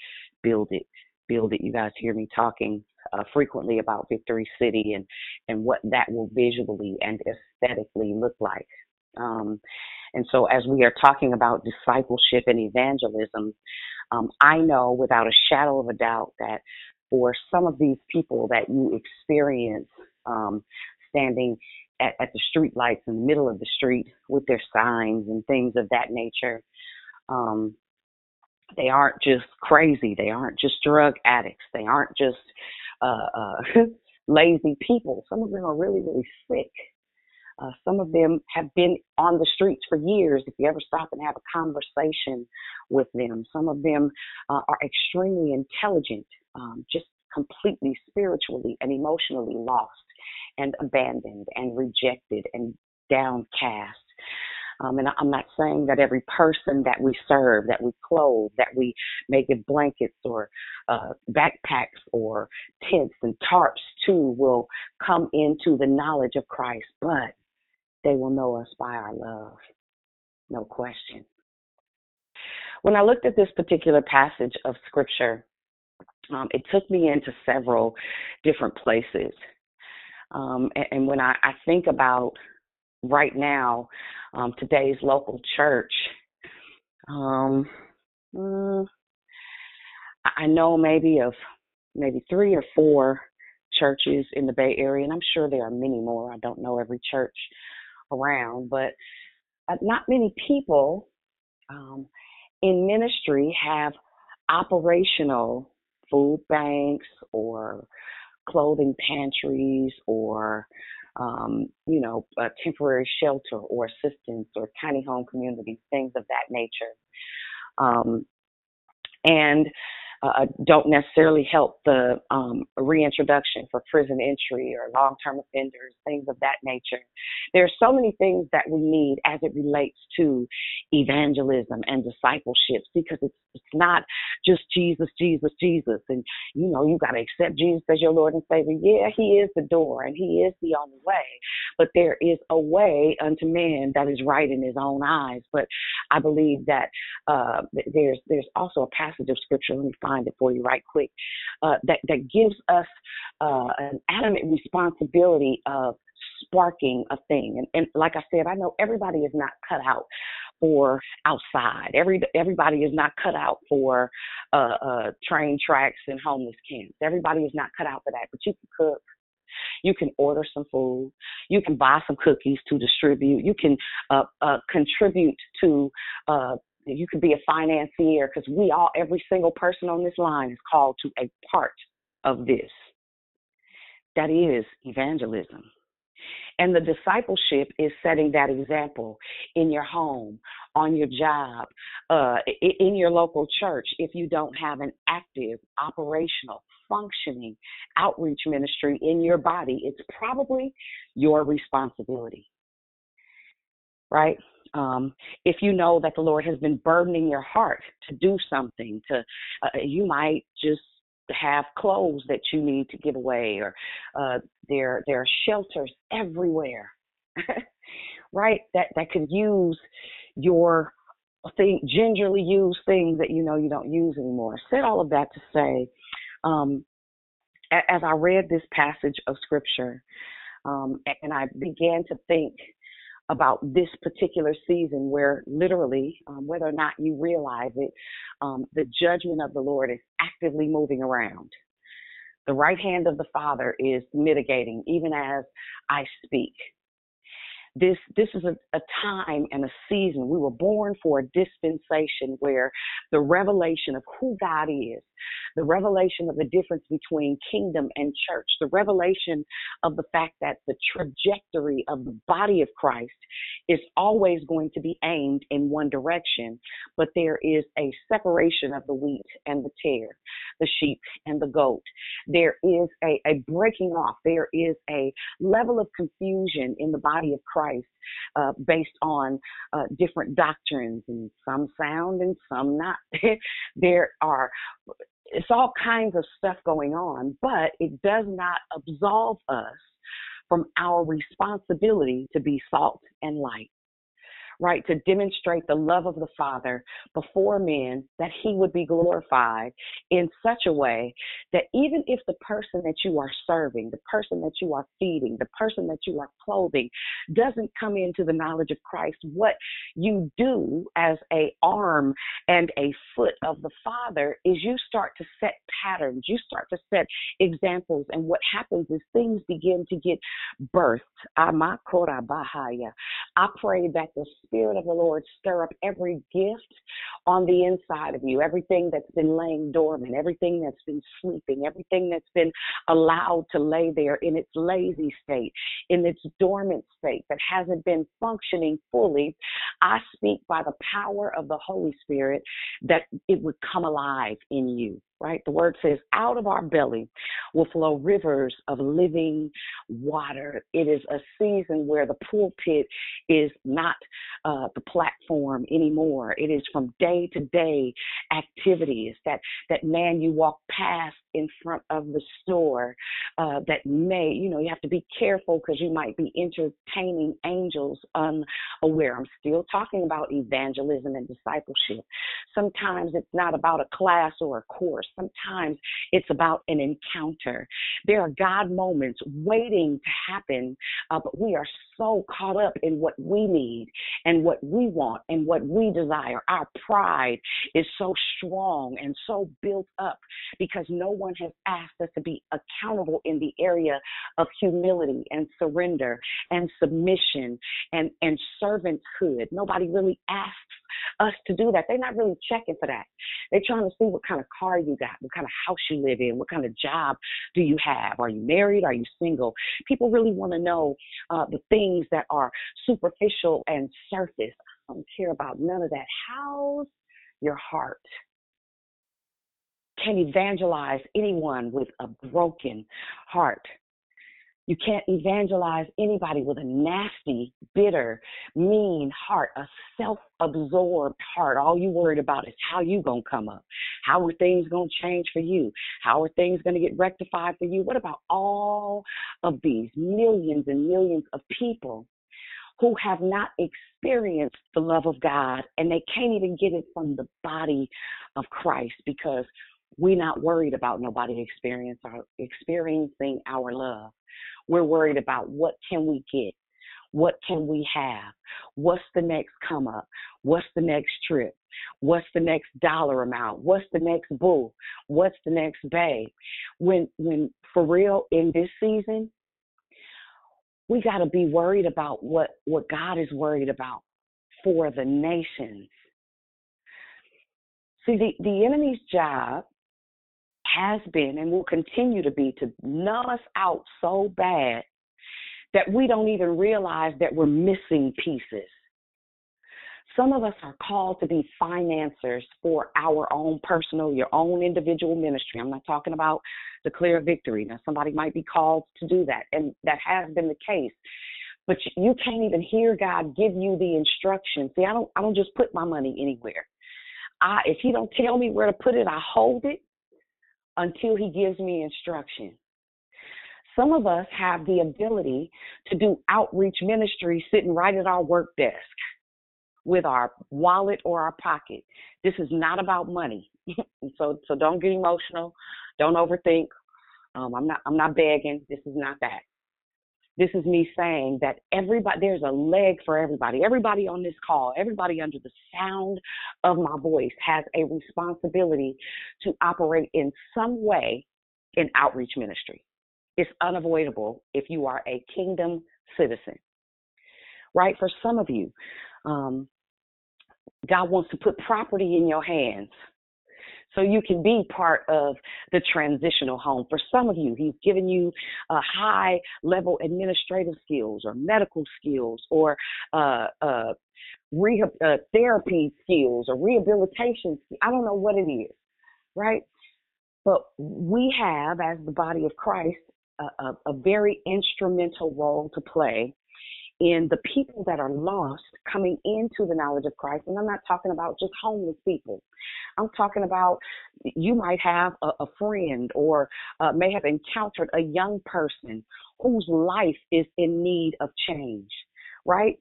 build it, build it. You guys hear me talking uh, frequently about Victory City and, and what that will visually and aesthetically look like. Um, and so, as we are talking about discipleship and evangelism, um, I know without a shadow of a doubt that for some of these people that you experience um, standing at, at the street lights in the middle of the street with their signs and things of that nature, um, they aren't just crazy. They aren't just drug addicts. They aren't just uh, uh, lazy people. Some of them are really, really sick. Uh, some of them have been on the streets for years. If you ever stop and have a conversation with them, some of them uh, are extremely intelligent, um, just completely spiritually and emotionally lost and abandoned and rejected and downcast. Um, and I'm not saying that every person that we serve, that we clothe, that we may give blankets or uh, backpacks or tents and tarps to will come into the knowledge of Christ, but they will know us by our love. No question. When I looked at this particular passage of scripture, um, it took me into several different places. Um, and, and, when I, I, think about right now, um, today's local church, um, mm, I know maybe of maybe three or four churches in the Bay Area, and I'm sure there are many more. I don't know every church around, but uh, not many people um, in ministry have operational food banks or clothing pantries or um, you know, a temporary shelter or assistance or tiny home communities, things of that nature. Um, and uh, don't necessarily help the um, reintroduction for prison entry or long term offenders, things of that nature. There are so many things that we need as it relates to evangelism and discipleship because it's, it's not just Jesus, Jesus, Jesus. And, you know, you got to accept Jesus as your Lord and Savior. Yeah, He is the door and He is the only way. But there is a way unto man that is right in His own eyes. But I believe that uh, there's there's also a passage of Scripture. Let me find it for you right quick. Uh, that that gives us uh, an adamant responsibility of sparking a thing. And, and like I said, I know everybody is not cut out for outside. Every everybody is not cut out for uh, uh, train tracks and homeless camps. Everybody is not cut out for that. But you can cook. You can order some food. You can buy some cookies to distribute. You can uh, uh, contribute to uh, you could be a financier because we all, every single person on this line is called to a part of this. That is evangelism. And the discipleship is setting that example in your home, on your job, uh, in your local church. If you don't have an active, operational, functioning outreach ministry in your body, it's probably your responsibility. Right? Um, if you know that the Lord has been burdening your heart to do something, to uh, you might just have clothes that you need to give away, or uh, there there are shelters everywhere, right? That that could use your thing, gingerly use things that you know you don't use anymore. Said all of that to say, um, as I read this passage of scripture, um, and I began to think about this particular season where literally, um, whether or not you realize it, um, the judgment of the Lord is actively moving around. The right hand of the Father is mitigating even as I speak this this is a, a time and a season. We were born for a dispensation where the revelation of who God is, the revelation of the difference between kingdom and church, the revelation of the fact that the trajectory of the body of Christ is always going to be aimed in one direction, but there is a separation of the wheat and the tare, the sheep and the goat. There is a, a breaking off. There is a level of confusion in the body of Christ uh, based on uh, different doctrines, and some sound and some not. there are it's all kinds of stuff going on, but it does not absolve us from our responsibility to be salt and light right, to demonstrate the love of the Father before men, that he would be glorified in such a way that even if the person that you are serving, the person that you are feeding, the person that you are clothing doesn't come into the knowledge of Christ, what you do as a arm and a foot of the Father is you start to set patterns, you start to set examples, and what happens is things begin to get birthed. I pray that the Spirit of the Lord stir up every gift on the inside of you, everything that's been laying dormant, everything that's been sleeping, everything that's been allowed to lay there in its lazy state, in its dormant state that hasn't been functioning fully. I speak by the power of the Holy Spirit that it would come alive in you right? The word says, out of our belly will flow rivers of living water. It is a season where the pulpit is not uh, the platform anymore. It is from day to day activities that, that man you walk past in front of the store uh, that may, you know, you have to be careful because you might be entertaining angels unaware. I'm still talking about evangelism and discipleship. Sometimes it's not about a class or a course. Sometimes it's about an encounter. There are God moments waiting to happen, uh, but we are so caught up in what we need and what we want and what we desire. Our pride is so strong and so built up because no one has asked us to be accountable in the area of humility and surrender and submission and, and servanthood. Nobody really asks us to do that. They're not really checking for that. They're trying to see what kind of car you got, what kind of house you live in, what kind of job do you have? Are you married? Are you single? People really want to know uh, the things that are superficial and surface. I don't care about none of that. How's your heart? Can evangelize anyone with a broken heart. You can't evangelize anybody with a nasty, bitter, mean heart, a self-absorbed heart. All you worried about is how you gonna come up. How are things gonna change for you? How are things gonna get rectified for you? What about all of these millions and millions of people who have not experienced the love of God and they can't even get it from the body of Christ because we're not worried about nobody experience our, experiencing our love. We're worried about what can we get? What can we have? What's the next come up? What's the next trip? What's the next dollar amount? What's the next bull? What's the next bay? When when for real in this season, we got to be worried about what what God is worried about for the nations. See, the, the enemy's job has been and will continue to be to numb us out so bad that we don't even realize that we're missing pieces. Some of us are called to be financiers for our own personal, your own individual ministry. I'm not talking about declare victory. Now, somebody might be called to do that, and that has been the case. But you can't even hear God give you the instructions. See, I don't, I don't just put my money anywhere. I, if He don't tell me where to put it, I hold it until he gives me instruction. Some of us have the ability to do outreach ministry sitting right at our work desk with our wallet or our pocket. This is not about money. so so don't get emotional. Don't overthink. Um, I'm not I'm not begging. This is not that. This is me saying that everybody, there's a leg for everybody. Everybody on this call, everybody under the sound of my voice has a responsibility to operate in some way in outreach ministry. It's unavoidable if you are a kingdom citizen, right? For some of you, um, God wants to put property in your hands so you can be part of the transitional home. For some of you, he's given you uh, high level administrative skills or medical skills or uh, uh, rehab, uh, therapy skills or rehabilitation. I don't know what it is, right? But we have, as the body of Christ, a, a, a very instrumental role to play in the people that are lost coming into the knowledge of Christ. And I'm not talking about just homeless people. I'm talking about you might have a, a friend or uh, may have encountered a young person whose life is in need of change, right?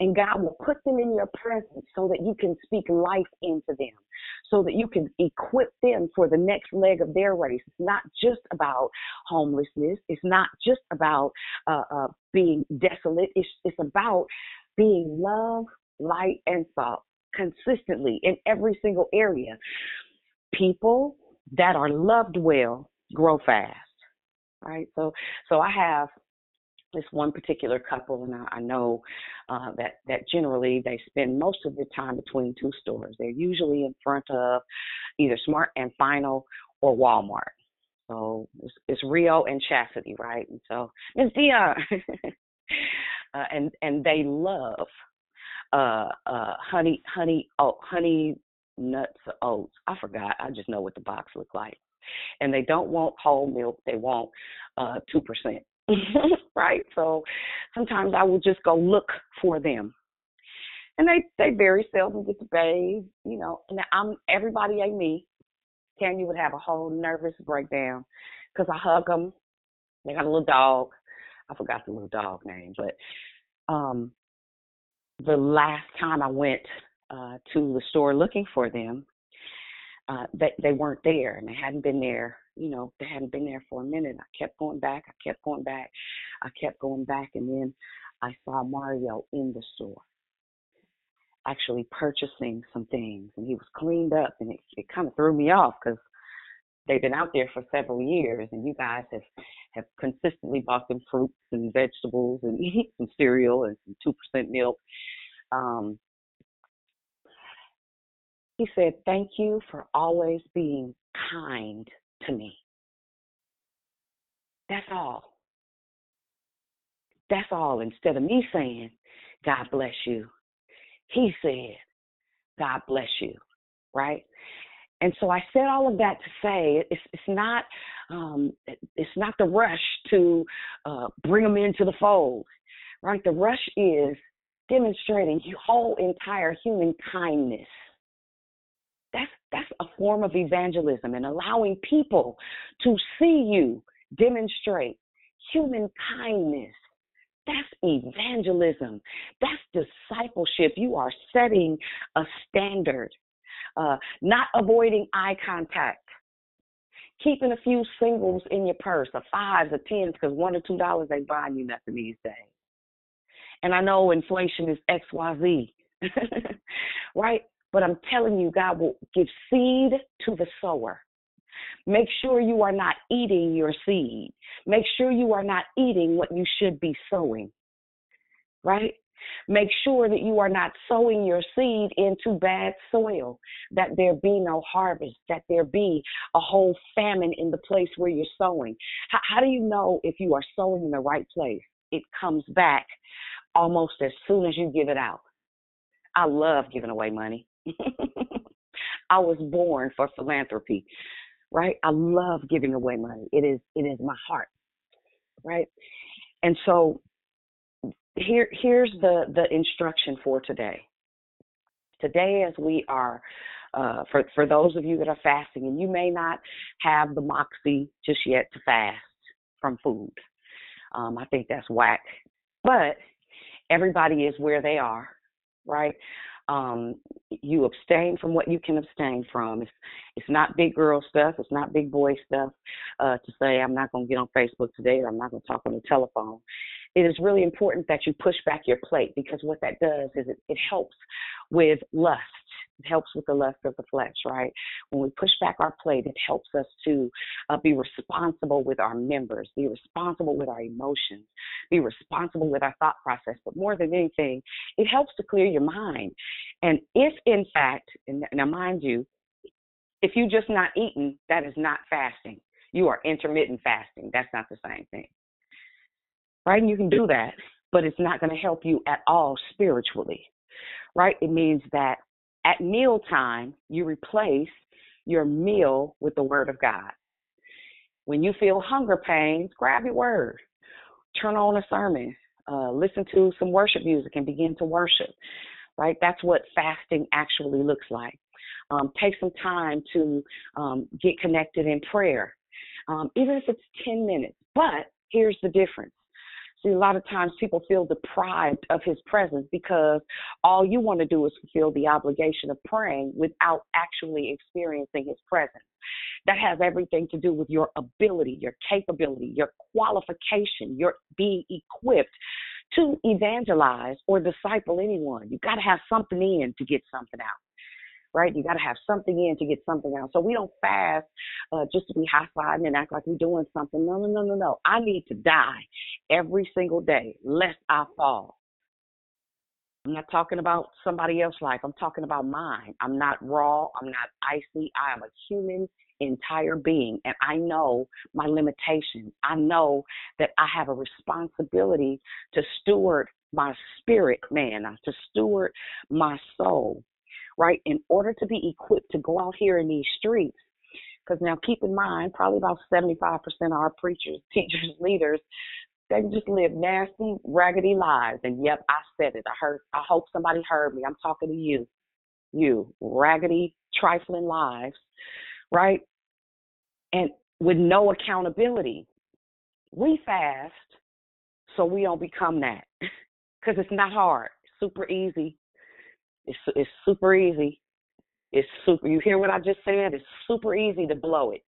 And God will put them in your presence so that you can speak life into them, so that you can equip them for the next leg of their race. It's not just about homelessness. It's not just about uh, uh, being desolate. It's, it's about being love, light, and salt consistently in every single area. People that are loved well grow fast, right? So, so I have this one particular couple, and I, I know uh, that that generally they spend most of their time between two stores. They're usually in front of either Smart and Final or Walmart. So it's, it's Rio and Chastity, right? And so Miss Dionne, uh, and and they love uh uh honey honey oh honey nuts oats. I forgot. I just know what the box looked like. And they don't want whole milk. They want uh two percent. right? So sometimes I will just go look for them. And they they very seldom get to bathe, you know. And I'm everybody ain't me. Tanya would have a whole nervous breakdown because I hug them. They got a little dog. I forgot the little dog name, but um, the last time I went uh, to the store looking for them, uh, they they weren't there, and they hadn't been there you know, they hadn't been there for a minute. I kept going back. I kept going back. I kept going back. And then I saw Mario in the store actually purchasing some things. And he was cleaned up. And it, it kind of threw me off because they've been out there for several years. And you guys have, have consistently bought them fruits and vegetables and some cereal and some 2% milk. Um, he said, Thank you for always being kind to me. That's all. That's all. Instead of me saying, God bless you, he said, God bless you, right? And so I said all of that to say it's it's not um, it's not the rush to uh, bring them into the fold, right? The rush is demonstrating your whole entire human kindness that's that's a form of evangelism and allowing people to see you demonstrate human kindness. That's evangelism. That's discipleship. You are setting a standard, uh, not avoiding eye contact, keeping a few singles in your purse, a fives, a tens, because one or two dollars ain't buying you nothing these days. And I know inflation is X, Y, Z, right? But I'm telling you, God will give seed to the sower. Make sure you are not eating your seed. Make sure you are not eating what you should be sowing. Right? Make sure that you are not sowing your seed into bad soil, that there be no harvest, that there be a whole famine in the place where you're sowing. How, how do you know if you are sowing in the right place? It comes back almost as soon as you give it out. I love giving away money. I was born for philanthropy, right? I love giving away money. It is it is my heart, right? And so here here's the the instruction for today. Today, as we are uh, for for those of you that are fasting, and you may not have the moxie just yet to fast from food. Um, I think that's whack, but everybody is where they are, right? Um, you abstain from what you can abstain from. It's it's not big girl stuff. It's not big boy stuff. Uh, to say I'm not going to get on Facebook today or I'm not going to talk on the telephone. It is really important that you push back your plate because what that does is it, it helps with lust. Helps with the lust of the flesh, right? When we push back our plate, it helps us to uh, be responsible with our members, be responsible with our emotions, be responsible with our thought process. But more than anything, it helps to clear your mind. And if, in fact, and now mind you, if you just not eating, that is not fasting. You are intermittent fasting. That's not the same thing. Right? And you can do that, but it's not going to help you at all spiritually. Right? It means that at mealtime, you replace your meal with the Word of God. When you feel hunger pains, grab your Word, turn on a sermon, uh, listen to some worship music and begin to worship. Right? That's what fasting actually looks like. Um, take some time to um, get connected in prayer, um, even if it's 10 minutes. But here's the difference See, a lot of times people feel deprived of his presence because all you want to do is fulfill the obligation of praying without actually experiencing his presence. That has everything to do with your ability, your capability, your qualification, your being equipped to evangelize or disciple anyone. You've got to have something in to get something out right? You got to have something in to get something out. So we don't fast uh, just to be high fiving and act like we're doing something. No, no, no, no, no. I need to die every single day lest I fall. I'm not talking about somebody else's life. I'm talking about mine. I'm not raw. I'm not icy. I am a human entire being and I know my limitations. I know that I have a responsibility to steward my spirit, man, to steward my soul right? In order to be equipped to go out here in these streets, because now keep in mind, probably about 75% of our preachers, teachers, leaders, they just live nasty, raggedy lives. And yep, I said it. I heard. I hope somebody heard me. I'm talking to you, you raggedy, trifling lives, right? And with no accountability, we fast so we don't become that, because it's not hard, super easy. It's it's super easy. It's super. You hear what I just said? It's super easy to blow it,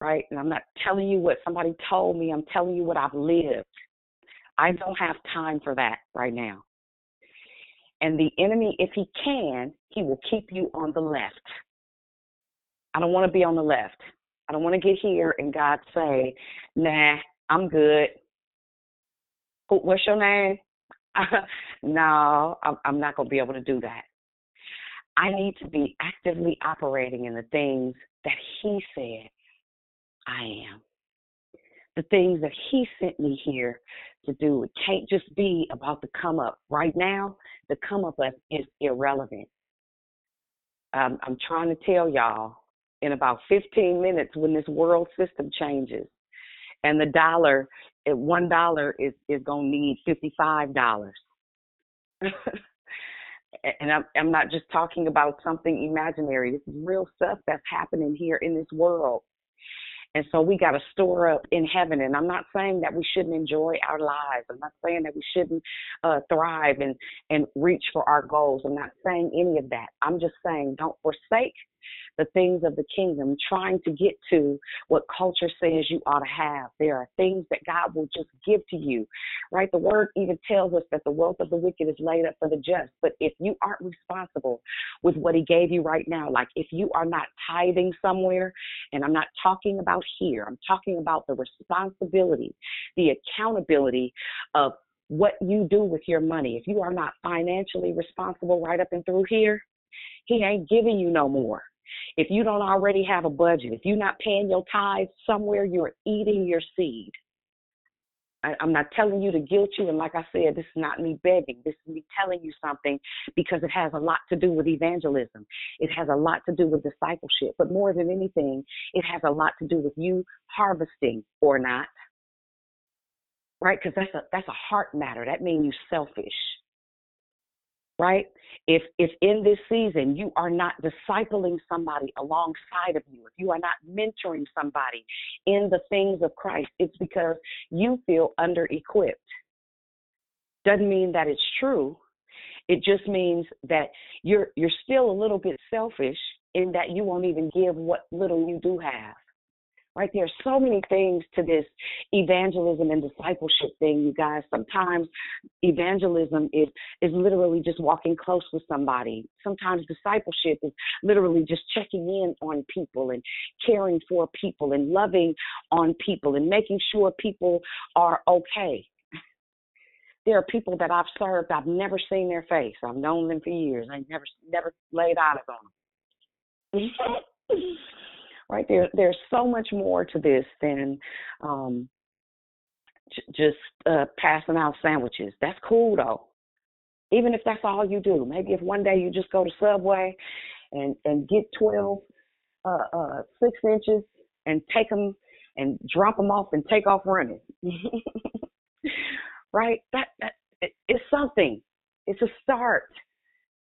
right? And I'm not telling you what somebody told me. I'm telling you what I've lived. I don't have time for that right now. And the enemy, if he can, he will keep you on the left. I don't want to be on the left. I don't want to get here and God say, "Nah, I'm good." What's your name? no, I'm not going to be able to do that. I need to be actively operating in the things that He said I am. The things that He sent me here to do. It can't just be about the come up. Right now, the come up is irrelevant. Um, I'm trying to tell y'all in about 15 minutes when this world system changes and the dollar at one dollar is is gonna need fifty five dollars. and I'm I'm not just talking about something imaginary. This is real stuff that's happening here in this world. And so we got to store up in heaven. And I'm not saying that we shouldn't enjoy our lives. I'm not saying that we shouldn't uh, thrive and, and reach for our goals. I'm not saying any of that. I'm just saying don't forsake the things of the kingdom, trying to get to what culture says you ought to have. There are things that God will just give to you, right? The word even tells us that the wealth of the wicked is laid up for the just. But if you aren't responsible with what He gave you right now, like if you are not tithing somewhere, and I'm not talking about here, I'm talking about the responsibility, the accountability of what you do with your money. If you are not financially responsible right up and through here, he ain't giving you no more. If you don't already have a budget, if you're not paying your tithes somewhere, you're eating your seed. I, I'm not telling you to guilt you. And like I said, this is not me begging. This is me telling you something because it has a lot to do with evangelism. It has a lot to do with discipleship. But more than anything, it has a lot to do with you harvesting or not. Right? Because that's a that's a heart matter. That means you're selfish right? If if in this season you are not discipling somebody alongside of you, if you are not mentoring somebody in the things of Christ, it's because you feel under equipped. Doesn't mean that it's true. It just means that you're you're still a little bit selfish in that you won't even give what little you do have right? There are so many things to this evangelism and discipleship thing, you guys. Sometimes evangelism is is literally just walking close with somebody. Sometimes discipleship is literally just checking in on people and caring for people and loving on people and making sure people are okay. There are people that I've served, I've never seen their face. I've known them for years. I never never laid eyes on them. Right? There, there's so much more to this than um, j- just uh, passing out sandwiches. That's cool though. Even if that's all you do, maybe if one day you just go to Subway and and get 12 uh, uh, six inches and take them and drop them off and take off running. right? That that it, it's something. It's a start.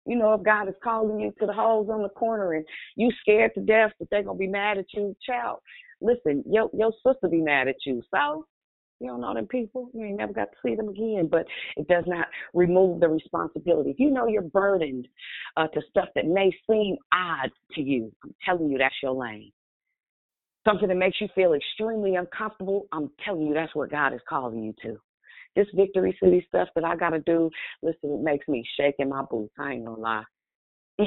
You know, if God is calling you to the holes on the corner and you scared to death that they're gonna be mad at you, child. Listen, your your sister be mad at you. So you don't know them people. You ain't never got to see them again. But it does not remove the responsibility. If you know you're burdened uh, to stuff that may seem odd to you, I'm telling you that's your lane. Something that makes you feel extremely uncomfortable, I'm telling you that's where God is calling you to. This Victory City stuff that I got to do, listen, it makes me shake in my boots. I ain't gonna lie.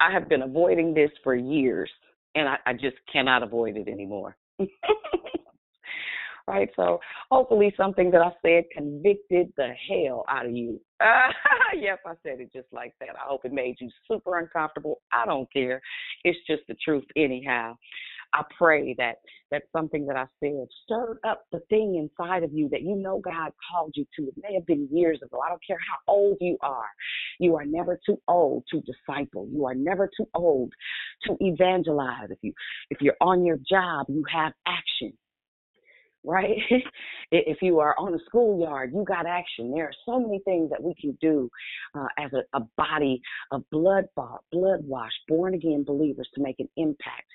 I have been avoiding this for years, and I, I just cannot avoid it anymore. right? So hopefully something that I said convicted the hell out of you. Uh, yep, I said it just like that. I hope it made you super uncomfortable. I don't care. It's just the truth anyhow. I pray that that something that I said stirred up the thing inside of you that you know God called you to. It may have been years ago. I don't care how old you are. You are never too old to disciple. You are never too old to evangelize. If you if you're on your job, you have action right? if you are on a schoolyard, you got action. There are so many things that we can do uh, as a, a, body of blood bought, blood washed, born again believers to make an impact,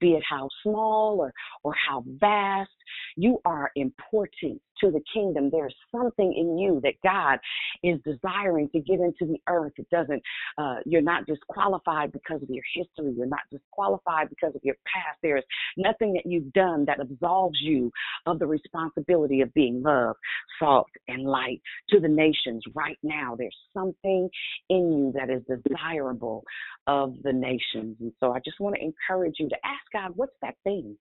be it how small or, or how vast. You are important to the kingdom. There's something in you that God is desiring to get into the earth. It doesn't, uh, you're not disqualified because of your history. You're not disqualified because of your past. There's nothing that you've done that absolves you of the responsibility of being love, salt, and light to the nations right now. There's something in you that is desirable of the nations. And so I just want to encourage you to ask God, what's that thing?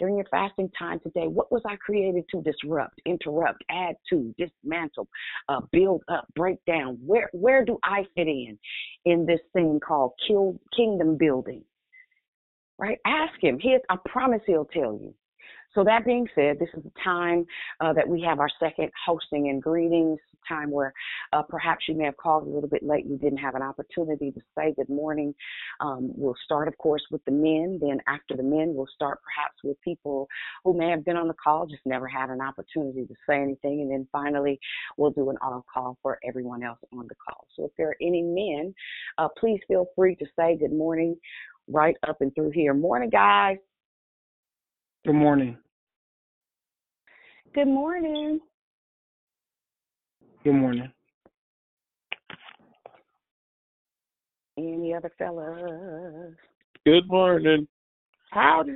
during your fasting time today, what was I created to disrupt, interrupt, add to, dismantle, uh, build up, break down? Where where do I fit in in this thing called kill, kingdom building? Right? Ask him. He, I promise he'll tell you. So that being said, this is the time uh, that we have our second hosting and greetings time where uh, perhaps you may have called a little bit late. You didn't have an opportunity to say good morning. Um, we'll start, of course, with the men. Then after the men, we'll start perhaps with people who may have been on the call, just never had an opportunity to say anything. And then finally, we'll do an all call for everyone else on the call. So if there are any men, uh, please feel free to say good morning right up and through here. Morning, guys. Good morning. Good morning. Good morning. Any other fellas? Good morning. Howdy.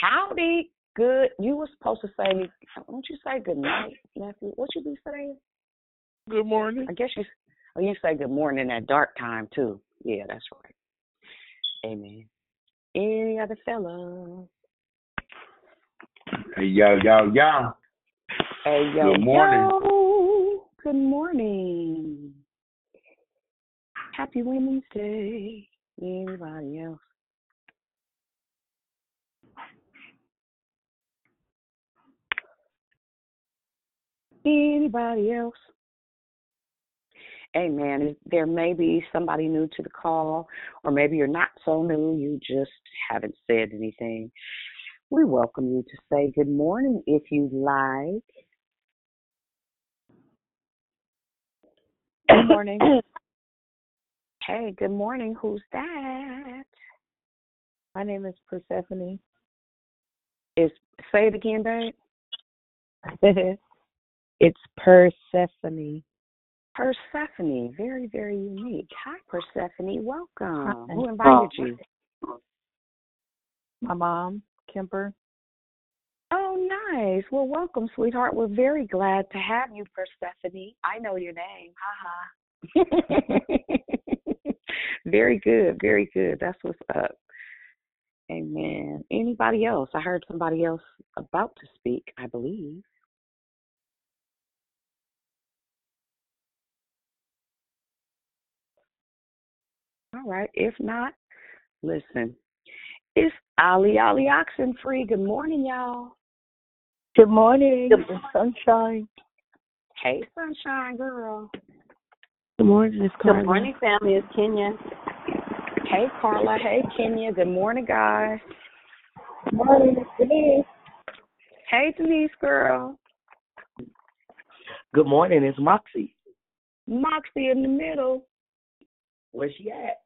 Howdy. Good. You were supposed to say, don't you say good night, Matthew? What you be saying? Good morning. I guess you, oh, you say good morning at dark time too. Yeah, that's right. Amen. Any other fellas? Hey, yo, yo, yo. Hey, yo, Good morning. yo. Good morning. Happy Wednesday. Anybody else? Anybody else? Hey man, there may be somebody new to the call, or maybe you're not so new, you just haven't said anything. We welcome you to say good morning if you like. Good morning. hey, good morning. Who's that? My name is Persephone. Is say it again, babe. it's Persephone. Persephone, very, very unique. Hi, Persephone. Welcome. Hi. Who invited you? My mom. Kemper. Oh, nice. Well, welcome, sweetheart. We're very glad to have you, Persephone. I know your name. Ha ha. very good. Very good. That's what's up. Amen. Anybody else? I heard somebody else about to speak, I believe. All right. If not, listen, it's Ali Ali Oxenfree. Good morning, y'all. Good morning. Good sunshine. Hey, sunshine girl. Good morning, it's Carla. Good morning, family. It's Kenya. Hey, Carla. Hey, Kenya. Good morning, guys. Good morning, Denise. Hey, Denise girl. Good morning, it's Moxie. Moxie in the middle. Where's she at?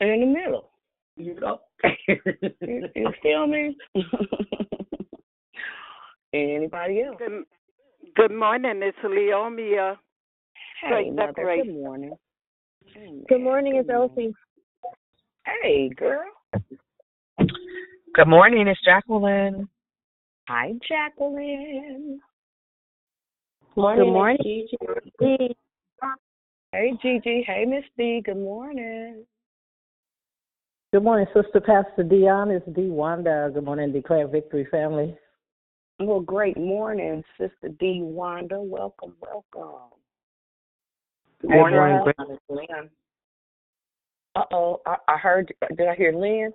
In the middle. You know. You, you feel me? Anybody else? Good, good morning, it's Leomia. Hey, Great mother. Good morning. Good morning, it's Elsie. Hey, girl. Good morning, it's Jacqueline. Hi, Jacqueline. Morning, Good morning. Gigi. Hey, Gigi. Hey, Miss B. Good morning. Good morning, Sister Pastor Dionne. It's D. Wanda. Good morning, Declare Victory family. Well, great morning, Sister D. Wanda. Welcome, welcome. Good morning, Hey, Gra- Lynn. Uh oh, I, I heard. Did I hear Lynn?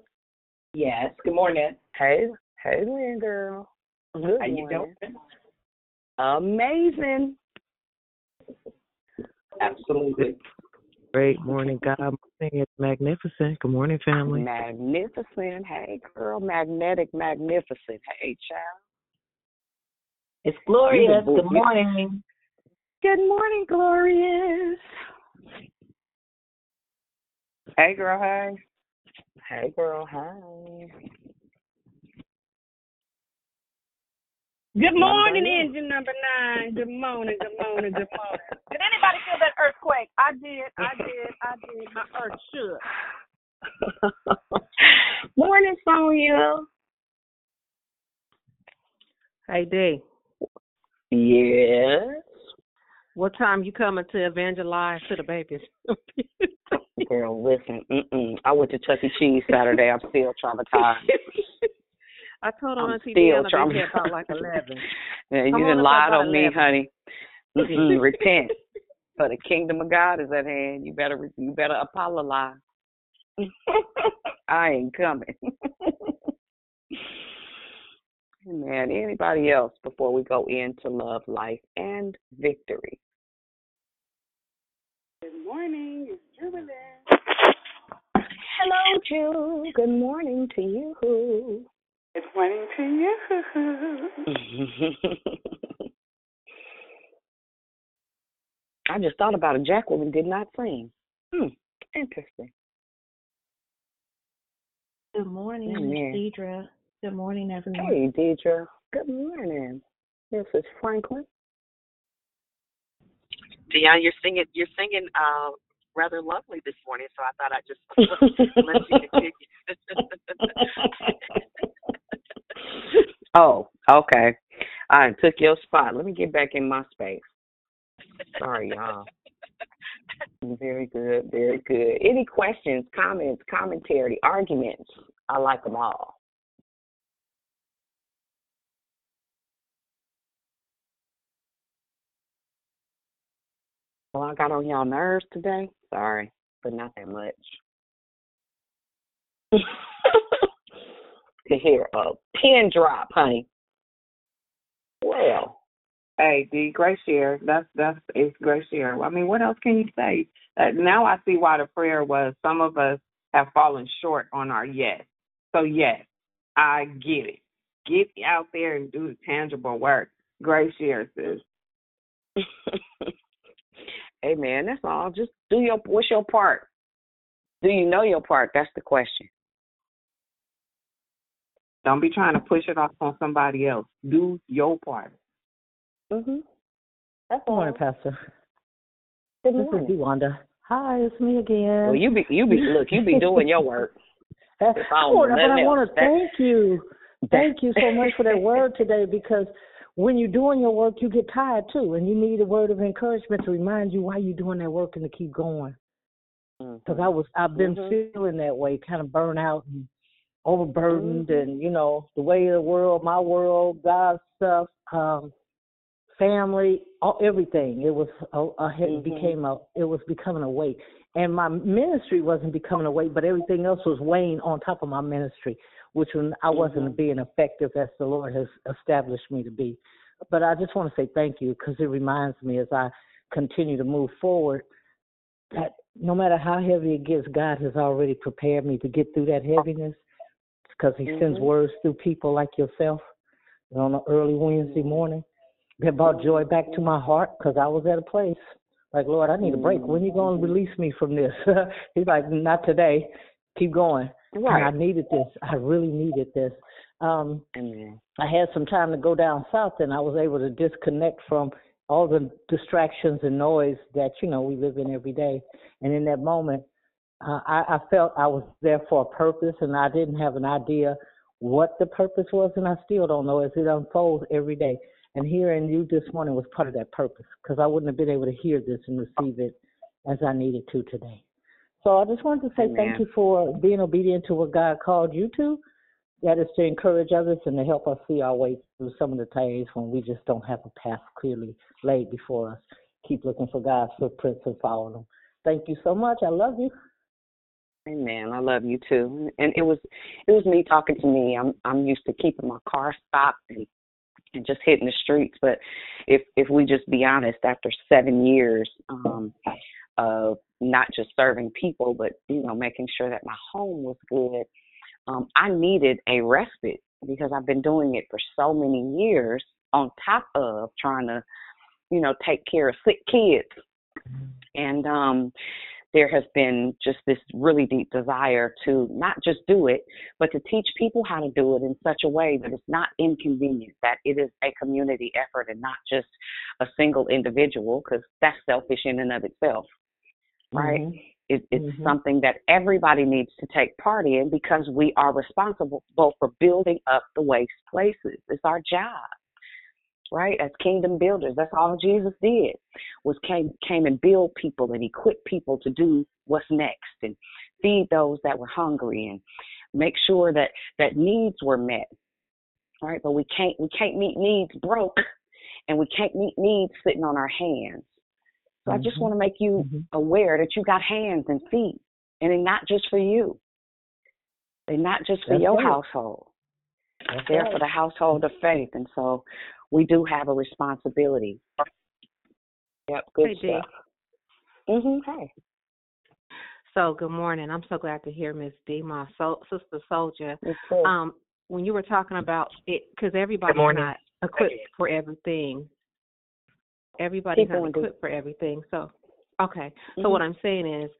Yes. Good morning. Hey, hey, Lynn, girl. Good How you morning. doing? Amazing. Absolutely. Great morning, God. Morning, it's magnificent. Good morning, family. Magnificent. Hey, girl. Magnetic, magnificent. Hey, child. It's Glorious. Good morning. Good morning, Glorious. Hey, girl. Hey. Hey, girl. Hi. Good morning, Number engine number nine. Good morning, good morning, good morning. Did anybody feel that earthquake? I did, I did, I did. My earth shook. morning, Sonia. Hey D, Yes. what time you coming to evangelize to the babies? Girl, listen. Mm-mm. I went to Chuck E. Cheese Saturday. I'm still traumatized. I told I'm Auntie still Deanna they said traumatized. about like eleven. Yeah, you didn't lie up lied about on me, 11. honey. Mm-mm, repent. For the kingdom of God is at hand. You better you better apologize. I ain't coming. Man, anybody else before we go into love, life, and victory? Good morning, it's Jubilee. Hello, Jew. Good morning to you. Good morning to you. I just thought about it. Jacqueline did not sing. Hmm, interesting. Good morning, Amen. Deidre. Good morning, everyone. Hey, Deidre. Good morning. This is Franklin. Dionne, you're singing. You're singing uh, rather lovely this morning, so I thought I'd just let you continue. Oh, okay. I took your spot. Let me get back in my space. Sorry, y'all. Very good, very good. Any questions, comments, commentary, arguments? I like them all. Well, I got on y'all nerves today. Sorry, but not that much. to hear a pin drop, honey. Well, Hey, D, great share. That's that's it's great share. I mean, what else can you say? Uh, now I see why the prayer was. Some of us have fallen short on our yes. So yes, I get it. Get out there and do the tangible work. Great share, sis. hey man, that's all. Just do your what's your part? Do you know your part? That's the question. Don't be trying to push it off on somebody else. Do your part. Mhm. That's Good all. morning, Pastor. Good This is morning. Wanda. Hi, it's me again. Well, you be you be look, you be doing your work. If I don't Oh, do but I want to thank you. Thank you so much for that word today because when you're doing your work, you get tired too, and you need a word of encouragement to remind you why you're doing that work and to keep going. Because I was, I've been Mhm. feeling that way, kind of burnt out and overburdened, Mhm. and you know the way of the world, my world, God's stuff, um, family, all, everything. It was a, a it Mhm. became a it was becoming a weight, and my ministry wasn't becoming a weight, but everything else was weighing on top of my ministry, which when I wasn't Mhm. being effective as the Lord has established me to be. But I just want to say thank you because it reminds me as I continue to move forward that no matter how heavy it gets, God has already prepared me to get through that heaviness because He sends Mhm. words through people like yourself on an early Wednesday morning. that brought joy back to my heart because I was at a place like, Lord, I need a break. When are you going to release me from this? He's like, not today. Keep going. Right. And I needed this. I really needed this. Um, Amen. I had some time to go down south, and I was able to disconnect from all the distractions and noise that you know we live in every day. And in that moment, uh, I, I felt I was there for a purpose, and I didn't have an idea what the purpose was, and I still don't know as it unfolds every day. And hearing you this morning was part of that purpose because I wouldn't have been able to hear this and receive it as I needed to today. So I just wanted to say Amen. thank you for being obedient to what God called you to. That is to encourage others and to help us see our way through some of the days when we just don't have a path clearly laid before us. Keep looking for God's footprints and follow them. Thank you so much. I love you. Amen. I love you too. And it was it was me talking to me. I'm I'm used to keeping my car stopped and and just hitting the streets. But if if we just be honest, after seven years um of not just serving people, but you know making sure that my home was good, um, I needed a respite because I've been doing it for so many years. On top of trying to, you know, take care of sick kids, and um there has been just this really deep desire to not just do it, but to teach people how to do it in such a way that it's not inconvenient, that it is a community effort and not just a single individual, because that's selfish in and of itself, right? Mhm. It, it's Mhm. something that everybody needs to take part in because we are responsible both for building up the waste places. It's our job right? As kingdom builders, that's all Jesus did was came came and build people and equip people to do what's next and feed those that were hungry and make sure that that needs were met. Right? But we can't we can't meet needs broke and we can't meet needs sitting on our hands. So I just Mhm. want to make you Mhm. aware that you got hands and feet and they're not just for you. They're not just for That's your right. household. That's They're right. for the household of faith. And so we do have a responsibility. Yep, good Hey, Dee. stuff. Mhm. Hey. So good morning. I'm so glad to hear Miss D, my so, sister soldier. Um, when you were talking about it, because everybody's not equipped for everything. Everybody's Keep not going, Dee. equipped for everything. So, okay. So Mhm. what I'm saying is,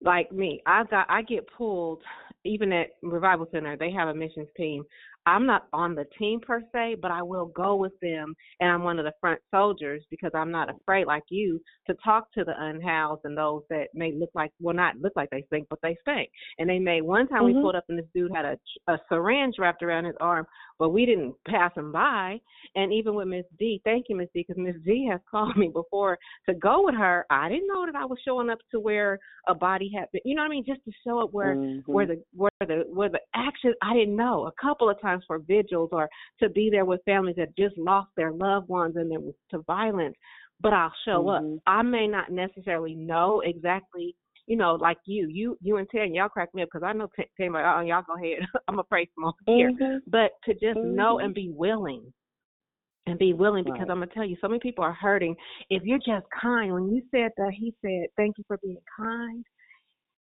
like me, I've got I get pulled even at Revival Center. They have a missions team. I'm not on the team per se, but I will go with them, and I'm one of the front soldiers because I'm not afraid, like you, to talk to the unhoused and those that may look like well, not look like they stink, but they stink. And they may one time we Mhm. pulled up and this dude had a a syringe wrapped around his arm, but we didn't pass him by. And even with Miss D, thank you, Miss D, because Miss D has called me before to go with her. I didn't know that I was showing up to where a body had been, you know what I mean, just to show up where Mhm. where the where the where the action I didn't know a couple of times for vigils or to be there with families that just lost their loved ones and was to violence. But I'll show Mhm. up. I may not necessarily know exactly. You know, like you, you, you and Tan, y'all crack me up because I know Tan, like, oh, y'all go ahead. I'm gonna pray some more here. Mhm. But to just know Mhm. and be willing, and be willing because Right. I'm gonna tell you, so many people are hurting. If you're just kind, when you said that, he said, "Thank you for being kind."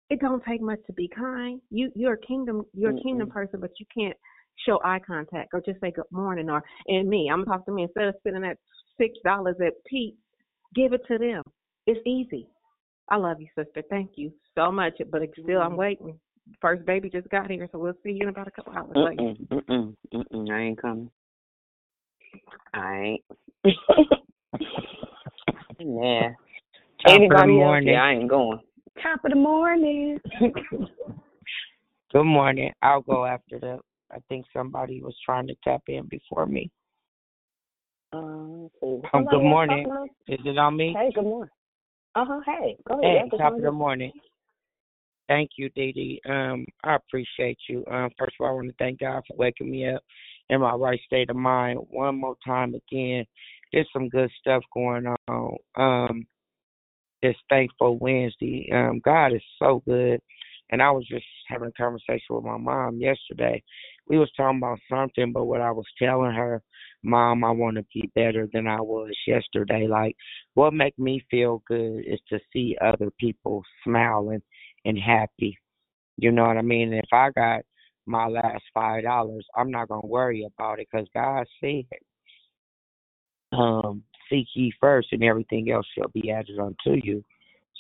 It don't take much to be kind. You you're a kingdom you're a kingdom Mm-mm. person, but you can't show eye contact or just say good morning or and me. I'm talking to talk to me instead of spending that six dollars at Pete's, give it to them. It's easy. I love you, sister. Thank you so much. But still, I'm Mhm. waiting. First baby just got here, so we'll see you in about a couple hours. Love you. Mm-mm, mm-mm, mm-mm. I ain't coming. I ain't. Man. Top of the Anybody else? morning. Yeah, I ain't going. Top of the morning. Good morning. I'll go after the. I think somebody was trying to tap in before me. Let's. Um, good morning. Is it on me? Hey, good morning. Uh huh. Hey, go ahead. Hey, just top of the morning. Thank you, Dee Dee. Um, I appreciate you. Um, first of all, I want to thank God for waking me up in my right state of mind one more time again. There's some good stuff going on. Um, it's Thankful Wednesday. Um, God is so good. And I was just having a conversation with my mom yesterday. We was talking about something, but what I was telling her, Mom, I want to be better than I was yesterday. Like, what make me feel good is to see other people smiling and happy. You know what I mean? If I got my last five dollars, I'm not gonna worry about it because God said, um, seek ye first, and everything else shall be added unto you.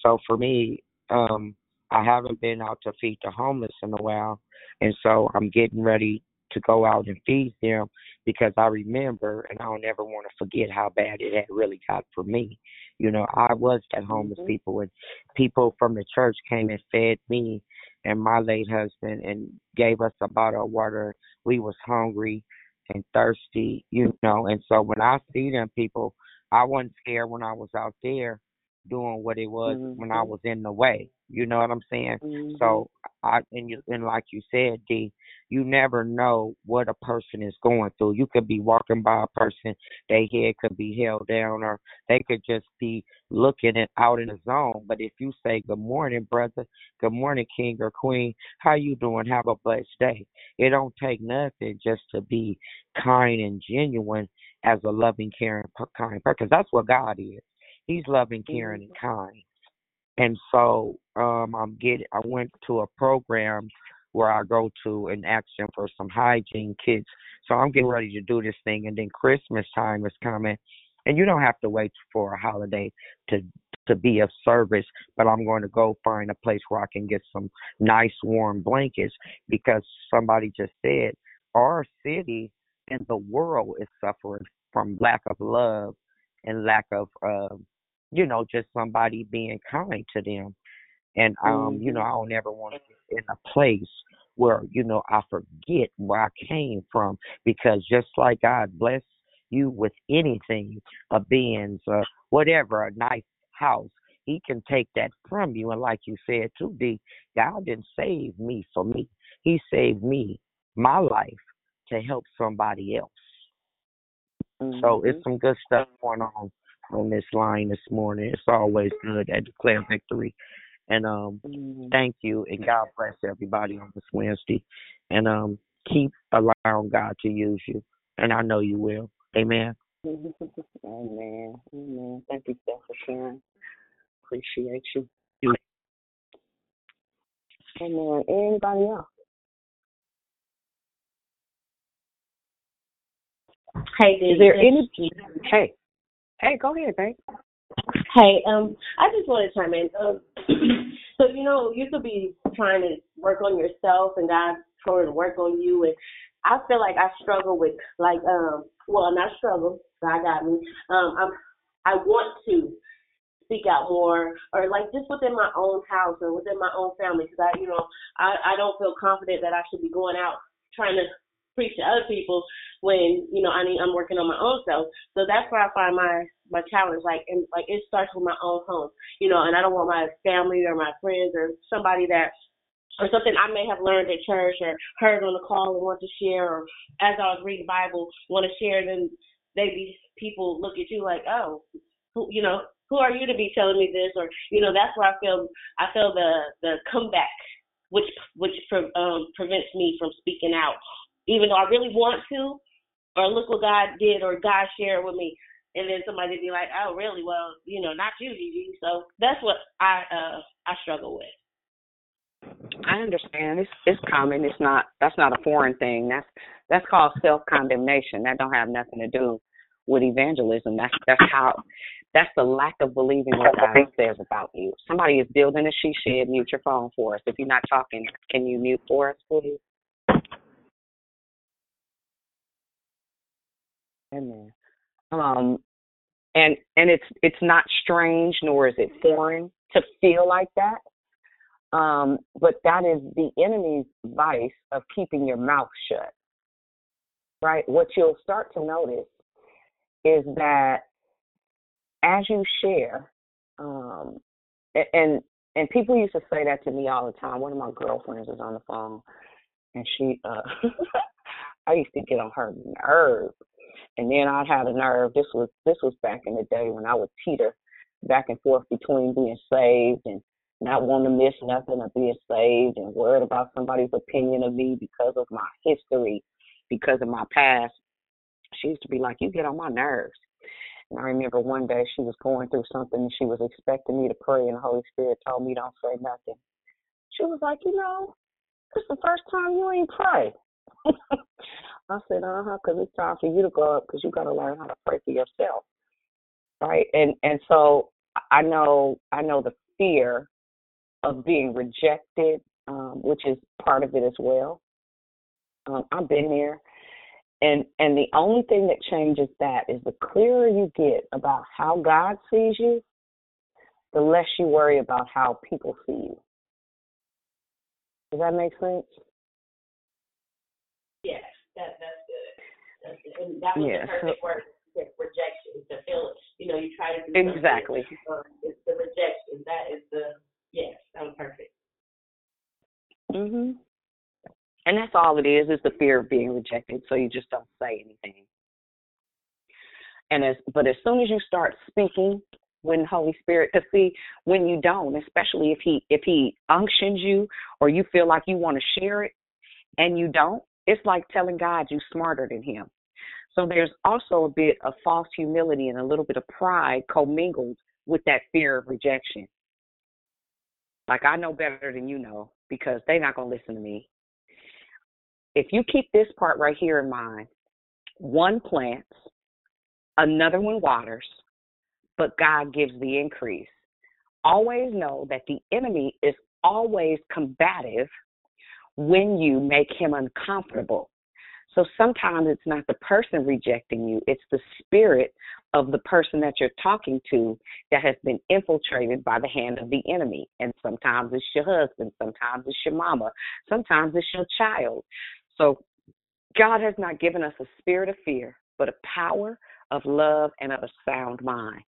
So for me, um, I haven't been out to feed the homeless in a while, and so I'm getting ready to go out and feed them because I remember, and I don't ever want to forget how bad it had really got for me. You know, I was that homeless Mhm. people, and people from the church came and fed me and my late husband and gave us a bottle of water. We was hungry and thirsty, you know. And so when I see them people, I wasn't scared when I was out there doing what it was when I was in the way. You know what I'm saying? Mhm. So I and you and like you said, D, you never know what a person is going through. You could be walking by a person, their head could be held down, or they could just be looking it out in the zone. But if you say good morning, brother, good morning, king or queen, how you doing? Have a blessed day. It don't take nothing just to be kind and genuine as a loving, caring, kind person. That's what God is. He's loving, caring, and kind. And so um I'm getting I went to a program where I go to and ask them for some hygiene kits. So I'm getting ready to do this thing and then Christmas time is coming and you don't have to wait for a holiday to to be of service, but I'm going to go find a place where I can get some nice warm blankets because somebody just said our city and the world is suffering from lack of love and lack of uh, you know, just somebody being kind to them. And um, you know, I don't ever want to get in a place where, you know, I forget where I came from because just like God bless you with anything, a Benz, uh, whatever, a nice house, he can take that from you. And like you said too, D, God didn't save me for me. He saved me, my life, to help somebody else. So it's some good stuff going on on this line this morning. It's always good at Declare Victory. And um thank you and God bless everybody on this Wednesday. And um keep allowing God to use you. And I know you will. Amen. Amen. Amen. Thank you, Steph, for sharing. Appreciate you. You- Amen. Anybody else? Hey, Dee, Is there this- any? Hey, hey, go ahead, babe. Hey, um, I just want to chime in. Um, so you know, you could be trying to work on yourself, and God's trying to work on you. And I feel like I struggle with like, um, well, not struggle. God got me. Um, I'm, I want to speak out more, or like just within my own house or within my own family, because I, you know, I, I don't feel confident that I should be going out trying to preach to other people when you know I need I'm working on my own self. So that's where I find my my challenge. Like and like it starts with my own home, you know. And I don't want my family or my friends or somebody that or something I may have learned at church or heard on the call and want to share, or as I was reading Bible want to share. Then maybe people look at you like, oh, who, you know, who are you to be telling me this? Or you know, that's where I feel I feel the the comeback, which which um, prevents me from speaking out, even though I really want to, or look what God did, or God shared with me, and then somebody be like, oh, really? Well, you know, not you, Gigi. So that's what I uh I struggle with. I understand. It's it's common. It's not. That's not a foreign thing. That's that's called self condemnation. That don't have nothing to do with evangelism. That's that's how. That's the lack of believing what God says about you. Somebody is building a she shed. Mute your phone for us. If you're not talking, can you mute for us, please? Amen. Um, and and it's it's not strange nor is it foreign to feel like that. Um, but that is the enemy's vice of keeping your mouth shut. Right? What you'll start to notice is that as you share, um, and and people used to say that to me all the time. One of my girlfriends is on the phone, and she, uh, I used to get on her nerve, and then I'd have the nerve. This was this was back in the day when I would teeter back and forth between being saved and not wanting to miss nothing of being saved and worried about somebody's opinion of me because of my history, because of my past. She used to be like, "You get on my nerves." And I remember one day she was going through something and she was expecting me to pray, and the Holy Spirit told me, Don't say nothing. She was like, You know, it's the first time you ain't pray. I said, uh huh, because it's time for you to grow up because you got to learn how to pray for yourself, right? And and so I know I know the fear of being rejected, um, which is part of it as well. Um, I've been there, and and the only thing that changes that is the clearer you get about how God sees you, the less you worry about how people see you. Does that make sense? Yes, that that's good. That's good. And that was Yeah, the perfect word. Rejection. To feel, you know, you try to do Exactly. It's the rejection. That is the yes. That was perfect. Mhm. And that's all it is, is the fear of being rejected. So you just don't say anything. And as but as soon as you start speaking when Holy Spirit, because see, when you don't, especially if he if he unctions you or you feel like you want to share it and you don't, it's like telling God you're smarter than him. So there's also a bit of false humility and a little bit of pride commingled with that fear of rejection. Like I know better than you know because they're not gonna listen to me. If you keep this part right here in mind, one plants, another one waters, but God gives the increase. Always know that the enemy is always combative when you make him uncomfortable. So sometimes it's not the person rejecting you, it's the spirit of the person that you're talking to that has been infiltrated by the hand of the enemy. And sometimes it's your husband, sometimes it's your mama, sometimes it's your child. So God has not given us a spirit of fear, but a power of love and of a sound mind.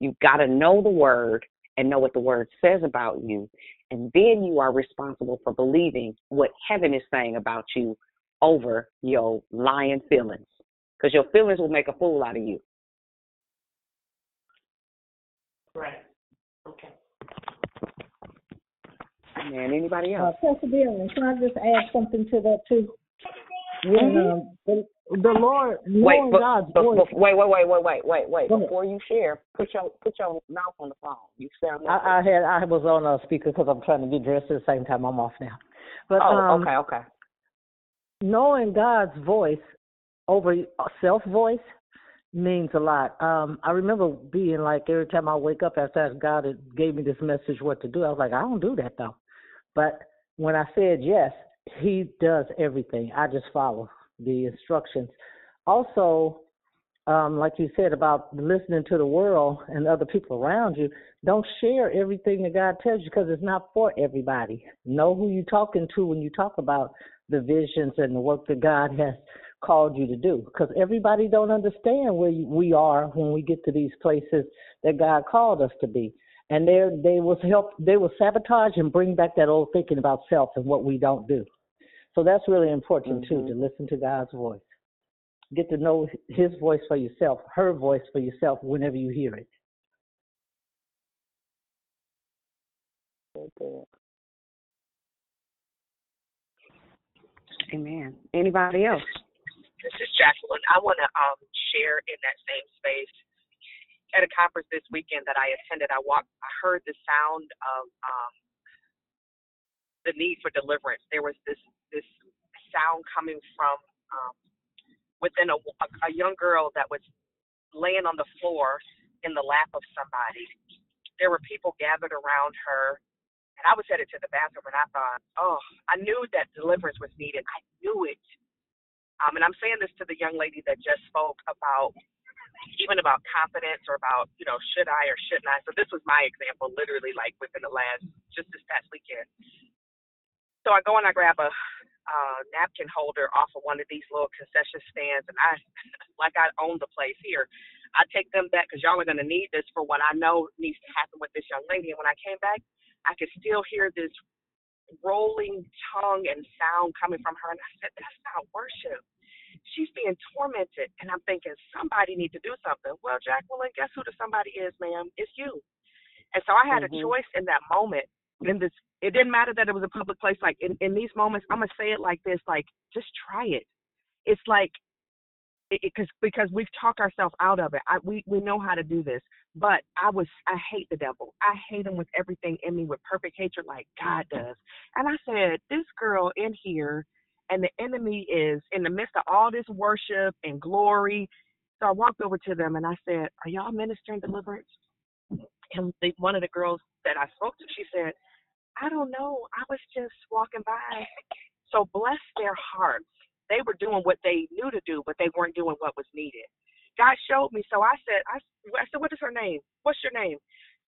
You've got to know the word and know what the word says about you. And then you are responsible for believing what heaven is saying about you over your lying feelings. Because your feelings will make a fool out of you. Right. Okay. Man, anybody Uh, else? Pastor Dillon, can I just add something to that too? When um, the, the Lord, Wait, knowing but, God's but, voice, wait, wait, wait, wait, wait, wait, wait. Before you share, put your put your mouth on the phone. You sound like I, I had I was on a speaker because I'm trying to get dressed at the same time. I'm off now, but oh, um, okay, okay. knowing God's voice over self voice means a lot. Um, I remember being like every time I wake up after God gave me this message what to do, I was like, I don't do that though. But when I said yes, He does everything. I just follow the instructions. Also, um, like you said about listening to the world and other people around you, don't share everything that God tells you because it's not for everybody. Know who you're talking to when you talk about the visions and the work that God has called you to do because everybody don't understand where we are when we get to these places that God called us to be. And they they will help they will sabotage and bring back that old thinking about self and what we don't do. So that's really important too to listen to God's voice. Get to know his voice for yourself, her voice for yourself whenever you hear it. Good, good. Amen. Anybody else? This is Jacqueline. I want to um, share in that same space. At a conference this weekend that I attended, I walked. I heard the sound of um, the need for deliverance. There was this this sound coming from um, within a, a, young girl that was laying on the floor in the lap of somebody. There were people gathered around her, and I was headed to the bathroom, and I thought, oh, I knew that deliverance was needed. I knew it. Um, and I'm saying this to the young lady that just spoke about even about confidence or about, you know, should I or shouldn't I. So this was my example, literally like within the last just this past weekend. So I go and I grab a uh, napkin holder off of one of these little concession stands, and I, like I own the place here, I take them back because y'all are going to need this for what I know needs to happen with this young lady. And when I came back, I could still hear this rolling tongue and sound coming from her, and I said, "That's not worship." She's being tormented, and I'm thinking somebody need to do something. Well, Jacqueline, guess who the somebody is, ma'am? It's you. And so I had Mhm. a choice in that moment. In this, it didn't matter that it was a public place. Like in in these moments, I'm gonna say it like this: like just try it. It's like because because we've talked ourselves out of it. I, we we know how to do this, but I was I hate the devil. I hate him with everything in me with perfect hatred, like God does. And I said, this girl in here and the enemy is in the midst of all this worship and glory. So I walked over to them and I said, "Are y'all ministering deliverance?" And one of the girls that I spoke to, she said, "I don't know. I was just walking by." So bless their hearts. They were doing what they knew to do, but they weren't doing what was needed. God showed me. So I said, I, I said, what is her name? What's your name?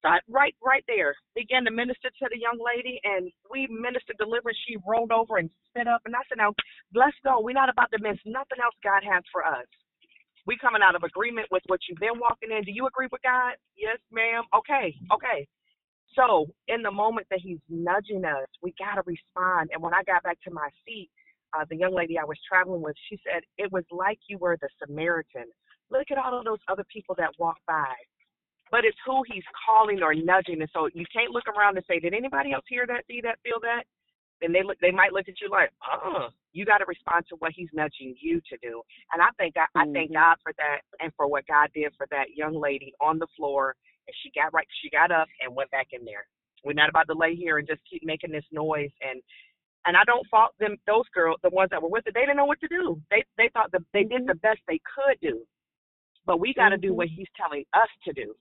So I, right, right there, began to minister to the young lady, and we ministered deliverance. She rolled over and spit up, and I said, now let's go. We're not about to miss nothing else God has for us. We coming out of agreement with what you've been walking in. Do you agree with God? Yes, ma'am. Okay, okay. So in the moment that He's nudging us, we gotta respond. And when I got back to my seat, uh, the young lady I was traveling with, she said it was like you were the Samaritan. Look at all of those other people that walk by but it's who he's calling or nudging. And so you can't look around and say, "Did anybody else hear that, see that, feel that?" Then they look, they might look at you like, "Uh." You got to respond to what he's nudging you to do. And I think I, I thank God for that and for what God did for that young lady on the floor. And she got right, she got up and went back in there. We're not about to lay here and just keep making this noise and and I don't fault them those girls, the ones that were with it, they didn't know what to do. They they thought that they did the best they could do. But we gotta do what he's telling us to do.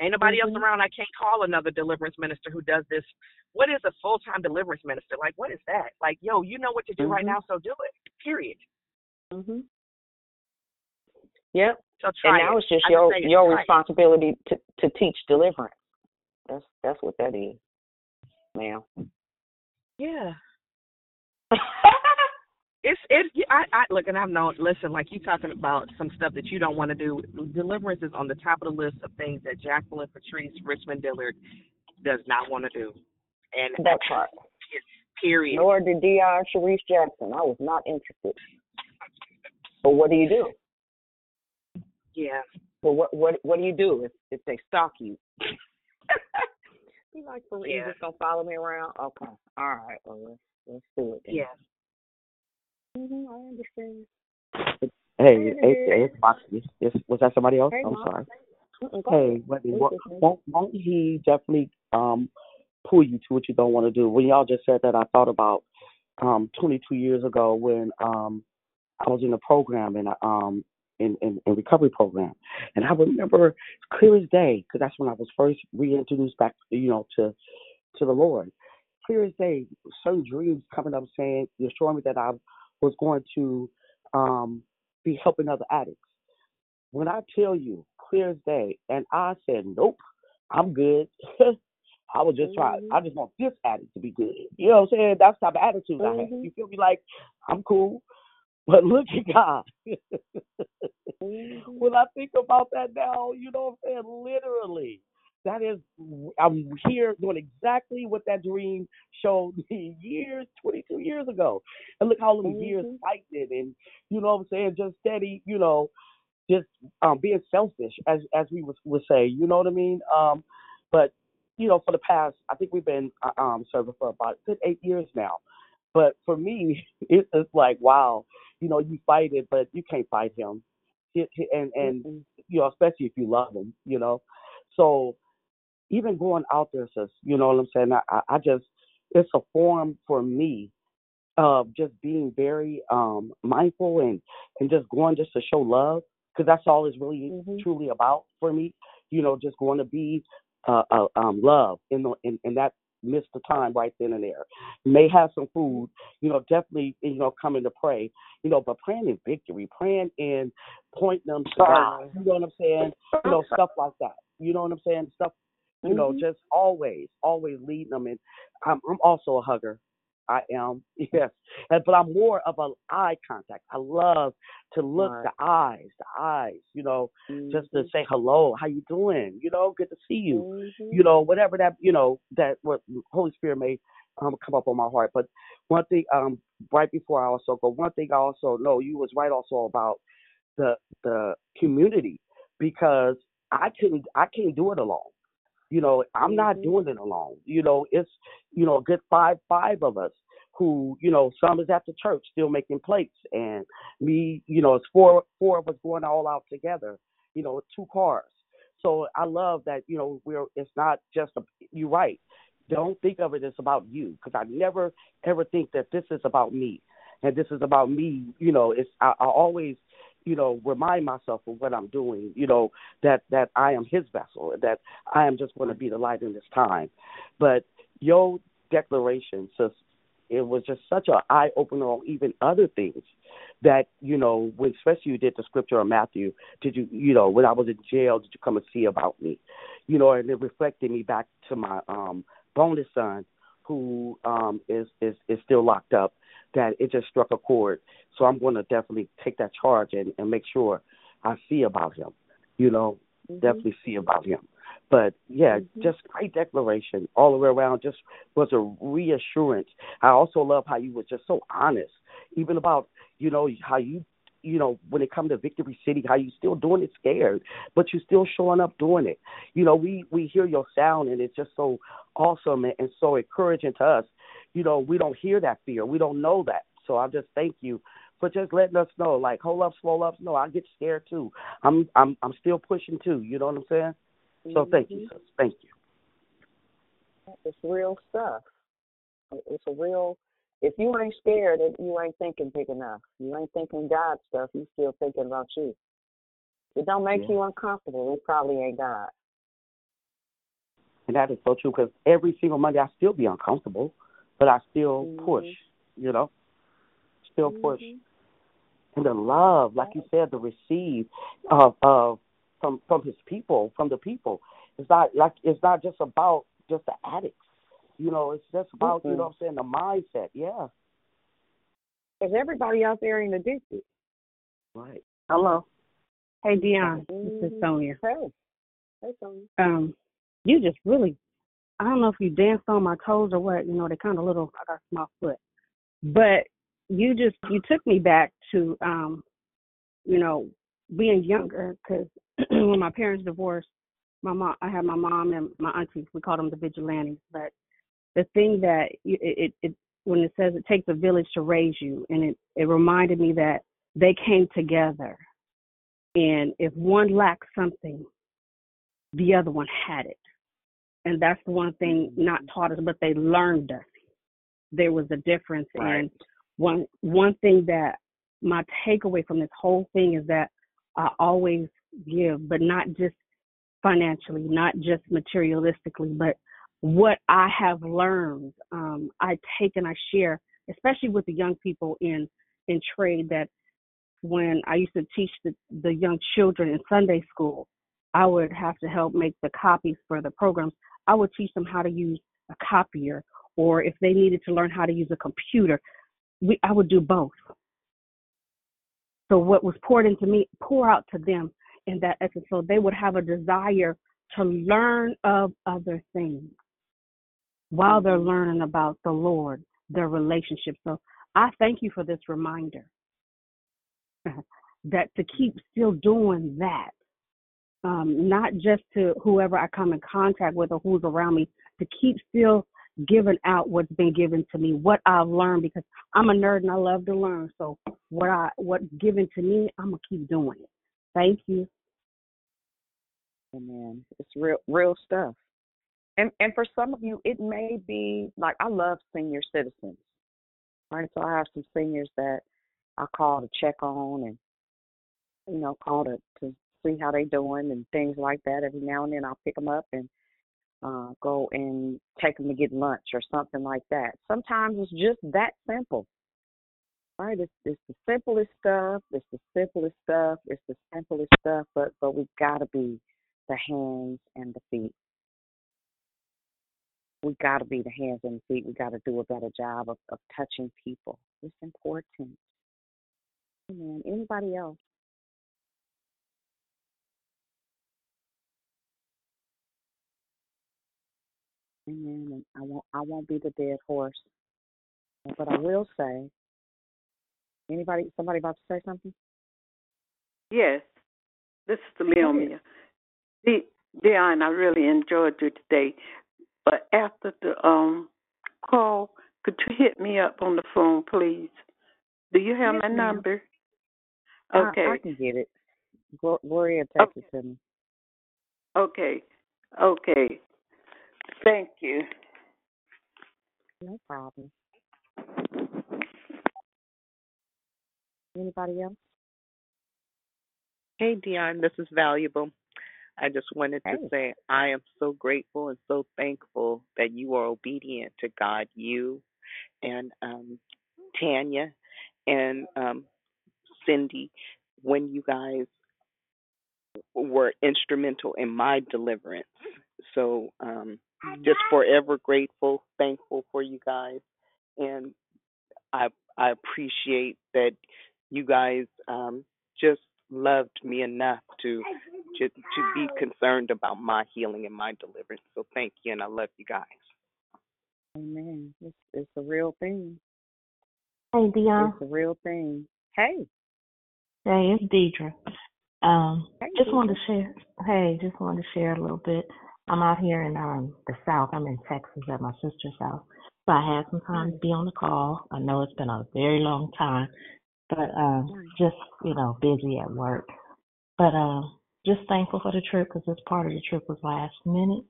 Ain't nobody Mm-hmm. else around. I can't call another deliverance minister who does this. What is a full time deliverance minister? Like, what is that? Like, yo, you know what to do right Mhm. now, so do it. Period. Mhm. Yep. So And now it. it's just I your it, your try it. responsibility to to teach deliverance. That's that's what that is, ma'am. Yeah. It's it. I, I look, and I've known. Listen, like you talking about some stuff that you don't want to do. Deliverance is on the top of the list of things that Jacqueline Patrice Richmond Dillard does not want to do. And That part. period. Nor did Dionne Sharice Jackson. I was not interested. But what do you do? Yeah. But what what what do you do if if they stalk you? you like for real? You Yeah. just gonna follow me around? Okay. All right. Well, let's let's do it. Then. Yeah. hmm I understand. Hey, hey, hey, it's Fox. Yes, yes, was that somebody else? Hey, I'm Mom. sorry. Mm-mm, Hey. Wendy, Who's won't, won't, won't he definitely um pull you to what you don't want to do? When y'all just said that, I thought about um 22 years ago when um I was in a program and a um in in, in recovery program, and I remember clear as day because that's when I was first reintroduced back, you know, to to the Lord. Clear as day, certain dreams coming up saying, you're showing me that I was going to um be helping other addicts. When I tell you, clear as day, and I said, nope, I'm good. I was just trying. I just want this addict to be good. You know what I'm saying? That's the type of attitude I have. You feel me? Like I'm cool, but look at God. when I think about that now, you know what I'm saying? Literally, that is, I'm here doing exactly what that dream showed me years, 22 years ago. And look how many years fighting it, and you know what I'm saying? Just steady, you know, just um being selfish, as as we would, would say. You know what I mean? Um, but you know, for the past, I think we've been uh, um serving for about good eight years now. But for me, it's like, wow, you know, you fight it, but you can't fight him. It, and and you know, especially if you love him, you know. So even going out there, sis, you know what I'm saying? I, I just, it's a form for me of just being very um mindful and and just going just to show love because that's all it's really truly about for me. You know, just going to be uh, uh um love in the in, in that midst the time right then and there. May have some food, you know, definitely you know coming to pray, you know, but praying in victory, praying in pointing them to God. You know what I'm saying? You know, stuff like that. You know what I'm saying? Stuff you know, mm-hmm. just always, always leading them. And I'm, I'm also a hugger. I am, yes, And- but I'm more of an eye contact. I love to look Right. the eyes, the eyes, you know, just to say hello, how you doing? You know, good to see you. You know, whatever that, you know, that what Holy Spirit may um, come up on my heart. But one thing, um, right before I also go, one thing I also know you was right also about the the community because I couldn't I can't do it alone. You know, I'm not mm-hmm. doing it alone. You know, it's you know a good five five of us who you know some is at the church still making plates, and me you know it's four four of us going all out together. You know, two cars. So I love that you know we're it's not just a you're right. don't think of it as about you because I never ever think that this is about me and this is about me. You know, it's I, I always you know remind myself of what I'm doing. You know that that I am His vessel that I am just going to be the light in this time. But your declaration, sis, it was just such an eye opener on even other things that you know when especially you did the scripture on Matthew. Did you you know when I was in jail? Did you come and see about me? You know, and it reflected me back to my um bonus son who um is is is still locked up that it just struck a chord so i'm going to definitely take that charge and and make sure i see about him you know mm-hmm. definitely see about him but yeah mm-hmm. just great declaration all the way around just was a reassurance i also love how you were just so honest even about you know how you you know, when it comes to Victory City, how you still doing it scared, but you're still showing up doing it. You know, we we hear your sound and it's just so awesome and, and so encouraging to us. You know, we don't hear that fear. We don't know that. So I just thank you for just letting us know, like, hold up, slow up. No, I get scared too. I'm I'm I'm still pushing too. You know what I'm saying? Mm-hmm. So thank you, sis. Thank you. It's real stuff. It's a real if you ain't scared, you ain't thinking big enough. You ain't thinking God stuff. You still thinking about you. It don't make yeah. you uncomfortable. It probably ain't God. And that is so true because every single Monday I still be uncomfortable, but I still mm-hmm. push. You know, still mm-hmm. push. And the love, like you said, the receive of of from from His people, from the people. It's not like it's not just about just the addicts you know, it's just about, mm-hmm. you know what I'm saying, the mindset. Yeah. Because everybody out there ain't addicted. Right. Hello. Hey, Dionne. Mm-hmm. This is mm-hmm. Sonia. Hey. Hey, Sonia. Um, you just really, I don't know if you danced on my toes or what. You know, they're kind of little, I got a small foot. But you just, you took me back to, um, you know, being younger because when my parents divorced, my mom, I had my mom and my aunties. We called them the vigilantes, but the thing that it, it, it when it says it takes a village to raise you, and it it reminded me that they came together, and if one lacked something, the other one had it, and that's the one thing not taught us, but they learned us. There was a difference, right. and one one thing that my takeaway from this whole thing is that I always give, but not just financially, not just materialistically, but what I have learned, um, I take and I share, especially with the young people in in trade. That when I used to teach the, the young children in Sunday school, I would have to help make the copies for the programs. I would teach them how to use a copier, or if they needed to learn how to use a computer, we I would do both. So what was poured into me, pour out to them in that essence, so they would have a desire to learn of other things while they're learning about the Lord, their relationship. So I thank you for this reminder that to keep still doing that, um, not just to whoever I come in contact with or who's around me, to keep still giving out what's been given to me, what I've learned, because I'm a nerd and I love to learn. So what I what's given to me, I'm gonna keep doing it. Thank you. Amen. It's real real stuff. And and for some of you, it may be like I love senior citizens, right? So I have some seniors that I call to check on and you know call to to see how they're doing and things like that. Every now and then I'll pick them up and uh, go and take them to get lunch or something like that. Sometimes it's just that simple, right? It's, it's the simplest stuff. It's the simplest stuff. It's the simplest stuff. But but we've got to be the hands and the feet we got to be the hands and feet. We got to do a better job of, of touching people. It's important. Amen. Anybody else? Amen. And I won't. I won't be the dead horse, but I will say. Anybody? Somebody about to say something? Yes. This is the Leomia. Dionne, I really enjoyed you today. But after the um call, could you hit me up on the phone, please? Do you have yes, my ma'am. number? Okay. I, I can get it. Gloria text okay. it to me. Okay. Okay. Thank you. No problem. Anybody else? Hey, Dionne, this is valuable. I just wanted to Hey. say I am so grateful and so thankful that you are obedient to God, you and um, Tanya and um, Cindy, when you guys were instrumental in my deliverance. So, um, just forever grateful, thankful for you guys, and I I appreciate that you guys um, just loved me enough to to to be concerned about my healing and my deliverance. So thank you, and I love you guys. Amen. It's, it's a real thing. Hey, Dionne. It's a real thing. Hey. Hey, it's Deidre. Um, Hey, just wanted to share. Hey, just wanted to share a little bit. I'm out here in um the South. I'm in Texas at my sister's house, so I had some time to be on the call. I know it's been a very long time, but um, just you know, busy at work. But um, just thankful for the trip because this part of the trip was last minute,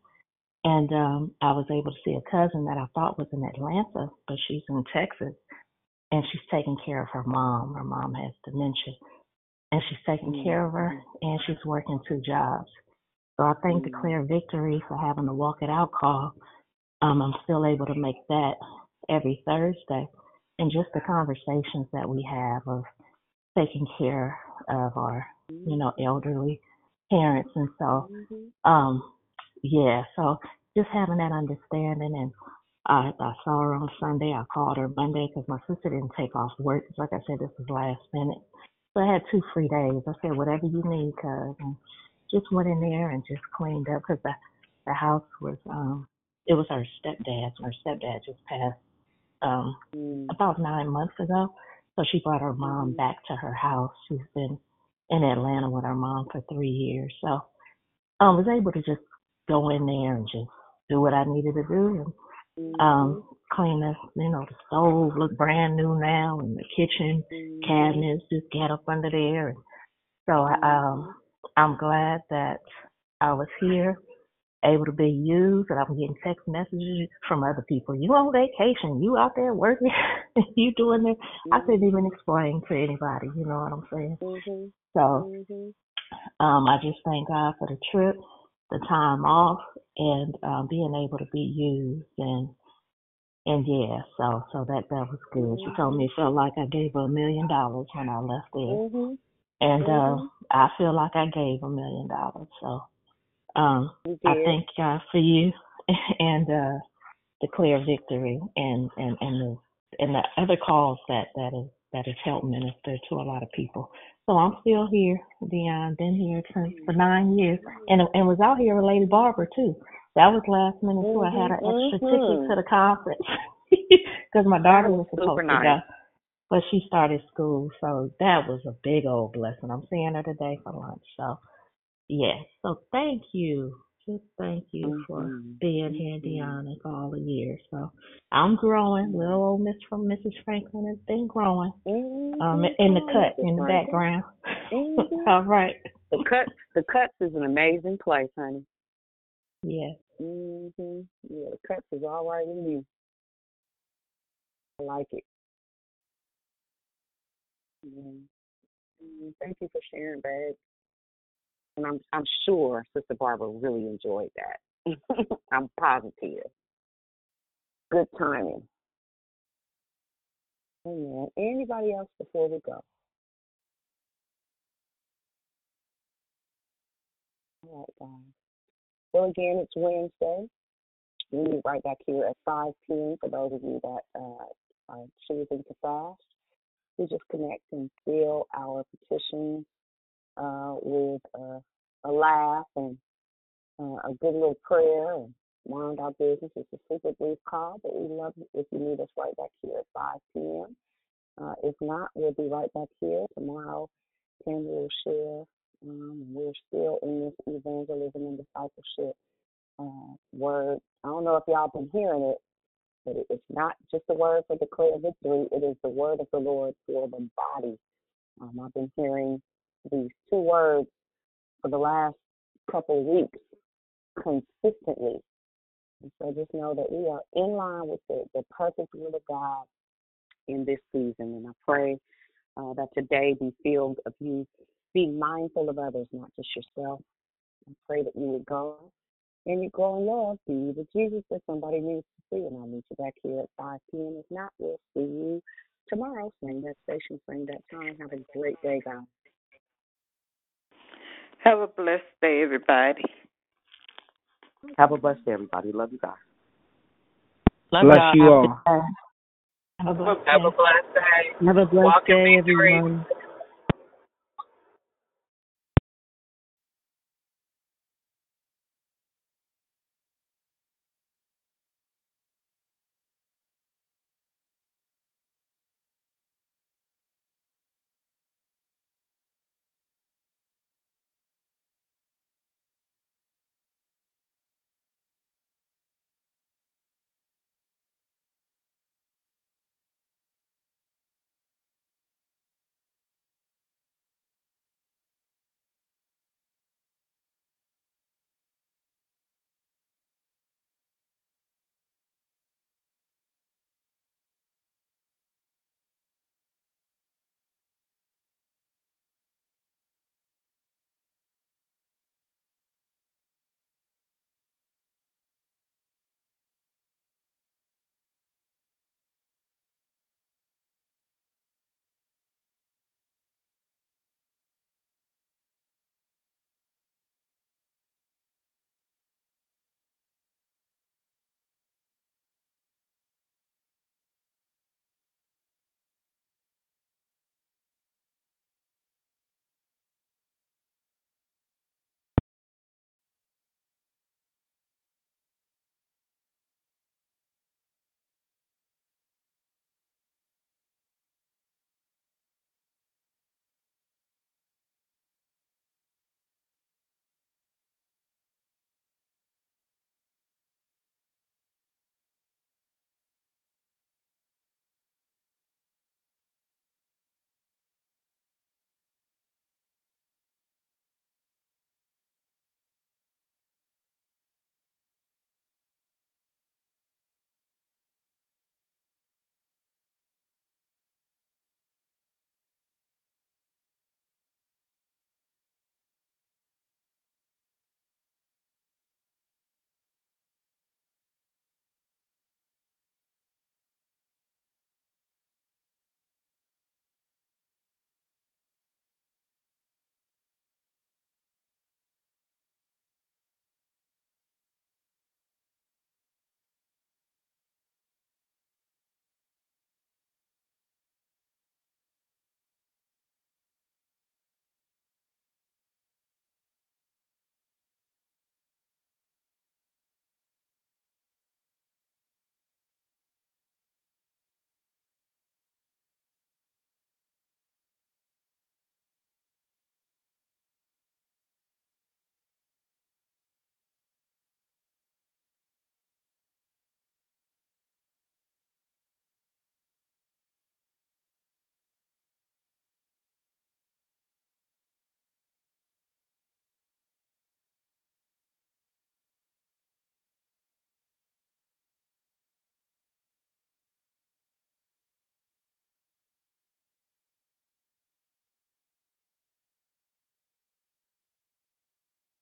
and um, I was able to see a cousin that I thought was in Atlanta, but she's in Texas, and she's taking care of her mom. Her mom has dementia, and she's taking care of her, and she's working two jobs. So I thank Declare Victory for having the Walk It Out call. Um, I'm still able to make that every Thursday, and just the conversations that we have of taking care of our, you know, elderly parents, and so, um, yeah. So just having that understanding, and I I saw her on Sunday. I called her Monday because my sister didn't take off work. like I said, this was last minute, so I had two free days. I said, whatever you need, cuz, and just went in there and just cleaned up because the the house was um it was her stepdad's. Her stepdad just passed um about nine months ago. So she brought her mom back to her house. She's been in Atlanta with her mom for three years. So I was able to just go in there and just do what I needed to do and um clean the you know, the stove look brand new now and the kitchen cabinets just get up under there and so I um I'm glad that I was here able to be used and I'm getting text messages from other people. You on vacation, you out there working, you doing this. I couldn't even explain to anybody, you know what I'm saying? So um I just thank God for the trip, the time off and um being able to be used and and yeah, so so that that was good. She told me it felt like I gave her a million dollars when I left there. And uh I feel like I gave a million dollars. So um I thank God for you and uh declare victory and and and the and the other calls that that is that has helped minister to a lot of people. So I'm still here, Dionne. Been here since for nine years, and and was out here with Lady Barbara too. That was last minute too. I had an extra ticket to the conference because my daughter was supposed to go. But she started school, so that was a big old blessing. I'm seeing her today for lunch. So yeah. So thank you. Just thank you for being here, and for all the years. So I'm growing. Little old Miss from Mrs. Franklin has been growing. Um, in the cut, in the background. all right. The cut, the cuts is an amazing place, honey. Yes. Mhm. Yeah, the cuts is all right with me. I like it. Mhm. Mm, Thank you for sharing, babe. And I'm I'm sure Sister Barbara really enjoyed that. I'm positive. Good timing. Amen. Anybody else before we go? All right, guys. Well, again, it's Wednesday. We meet right back here at 5 p.m. for those of you that uh, are choosing to fast. Just connect and fill our petitions uh, with uh, a laugh and uh, a good little prayer and mind our business. It's a super brief call, but we love if you meet us right back here at 5 p.m. Uh, if not, we'll be right back here tomorrow. Tim will share. Um, we're still in this evangelism and discipleship uh, word. I don't know if y'all been hearing it, but it- it's not just a word for declare victory. It is the word of the Lord for the body. Um, I've been hearing these two words for the last couple weeks consistently And so just know that we are in line with the, the perfect will of God in this season. And I pray uh, that today be filled of you being mindful of others, not just yourself. I pray that you would go and you grow in love, be the Jesus that somebody needs to see. And I'll meet you back here at 5 p.m. If not, we'll see you tomorrow. Same that station, same that time. Have a great day, guys. Have a blessed day, everybody. Have a blessed day, everybody. Love you guys. Love Bless y'all. you Have a all. day. Have a blessed Have a day. blessed day. Have a blessed Walk day, victory. everyone.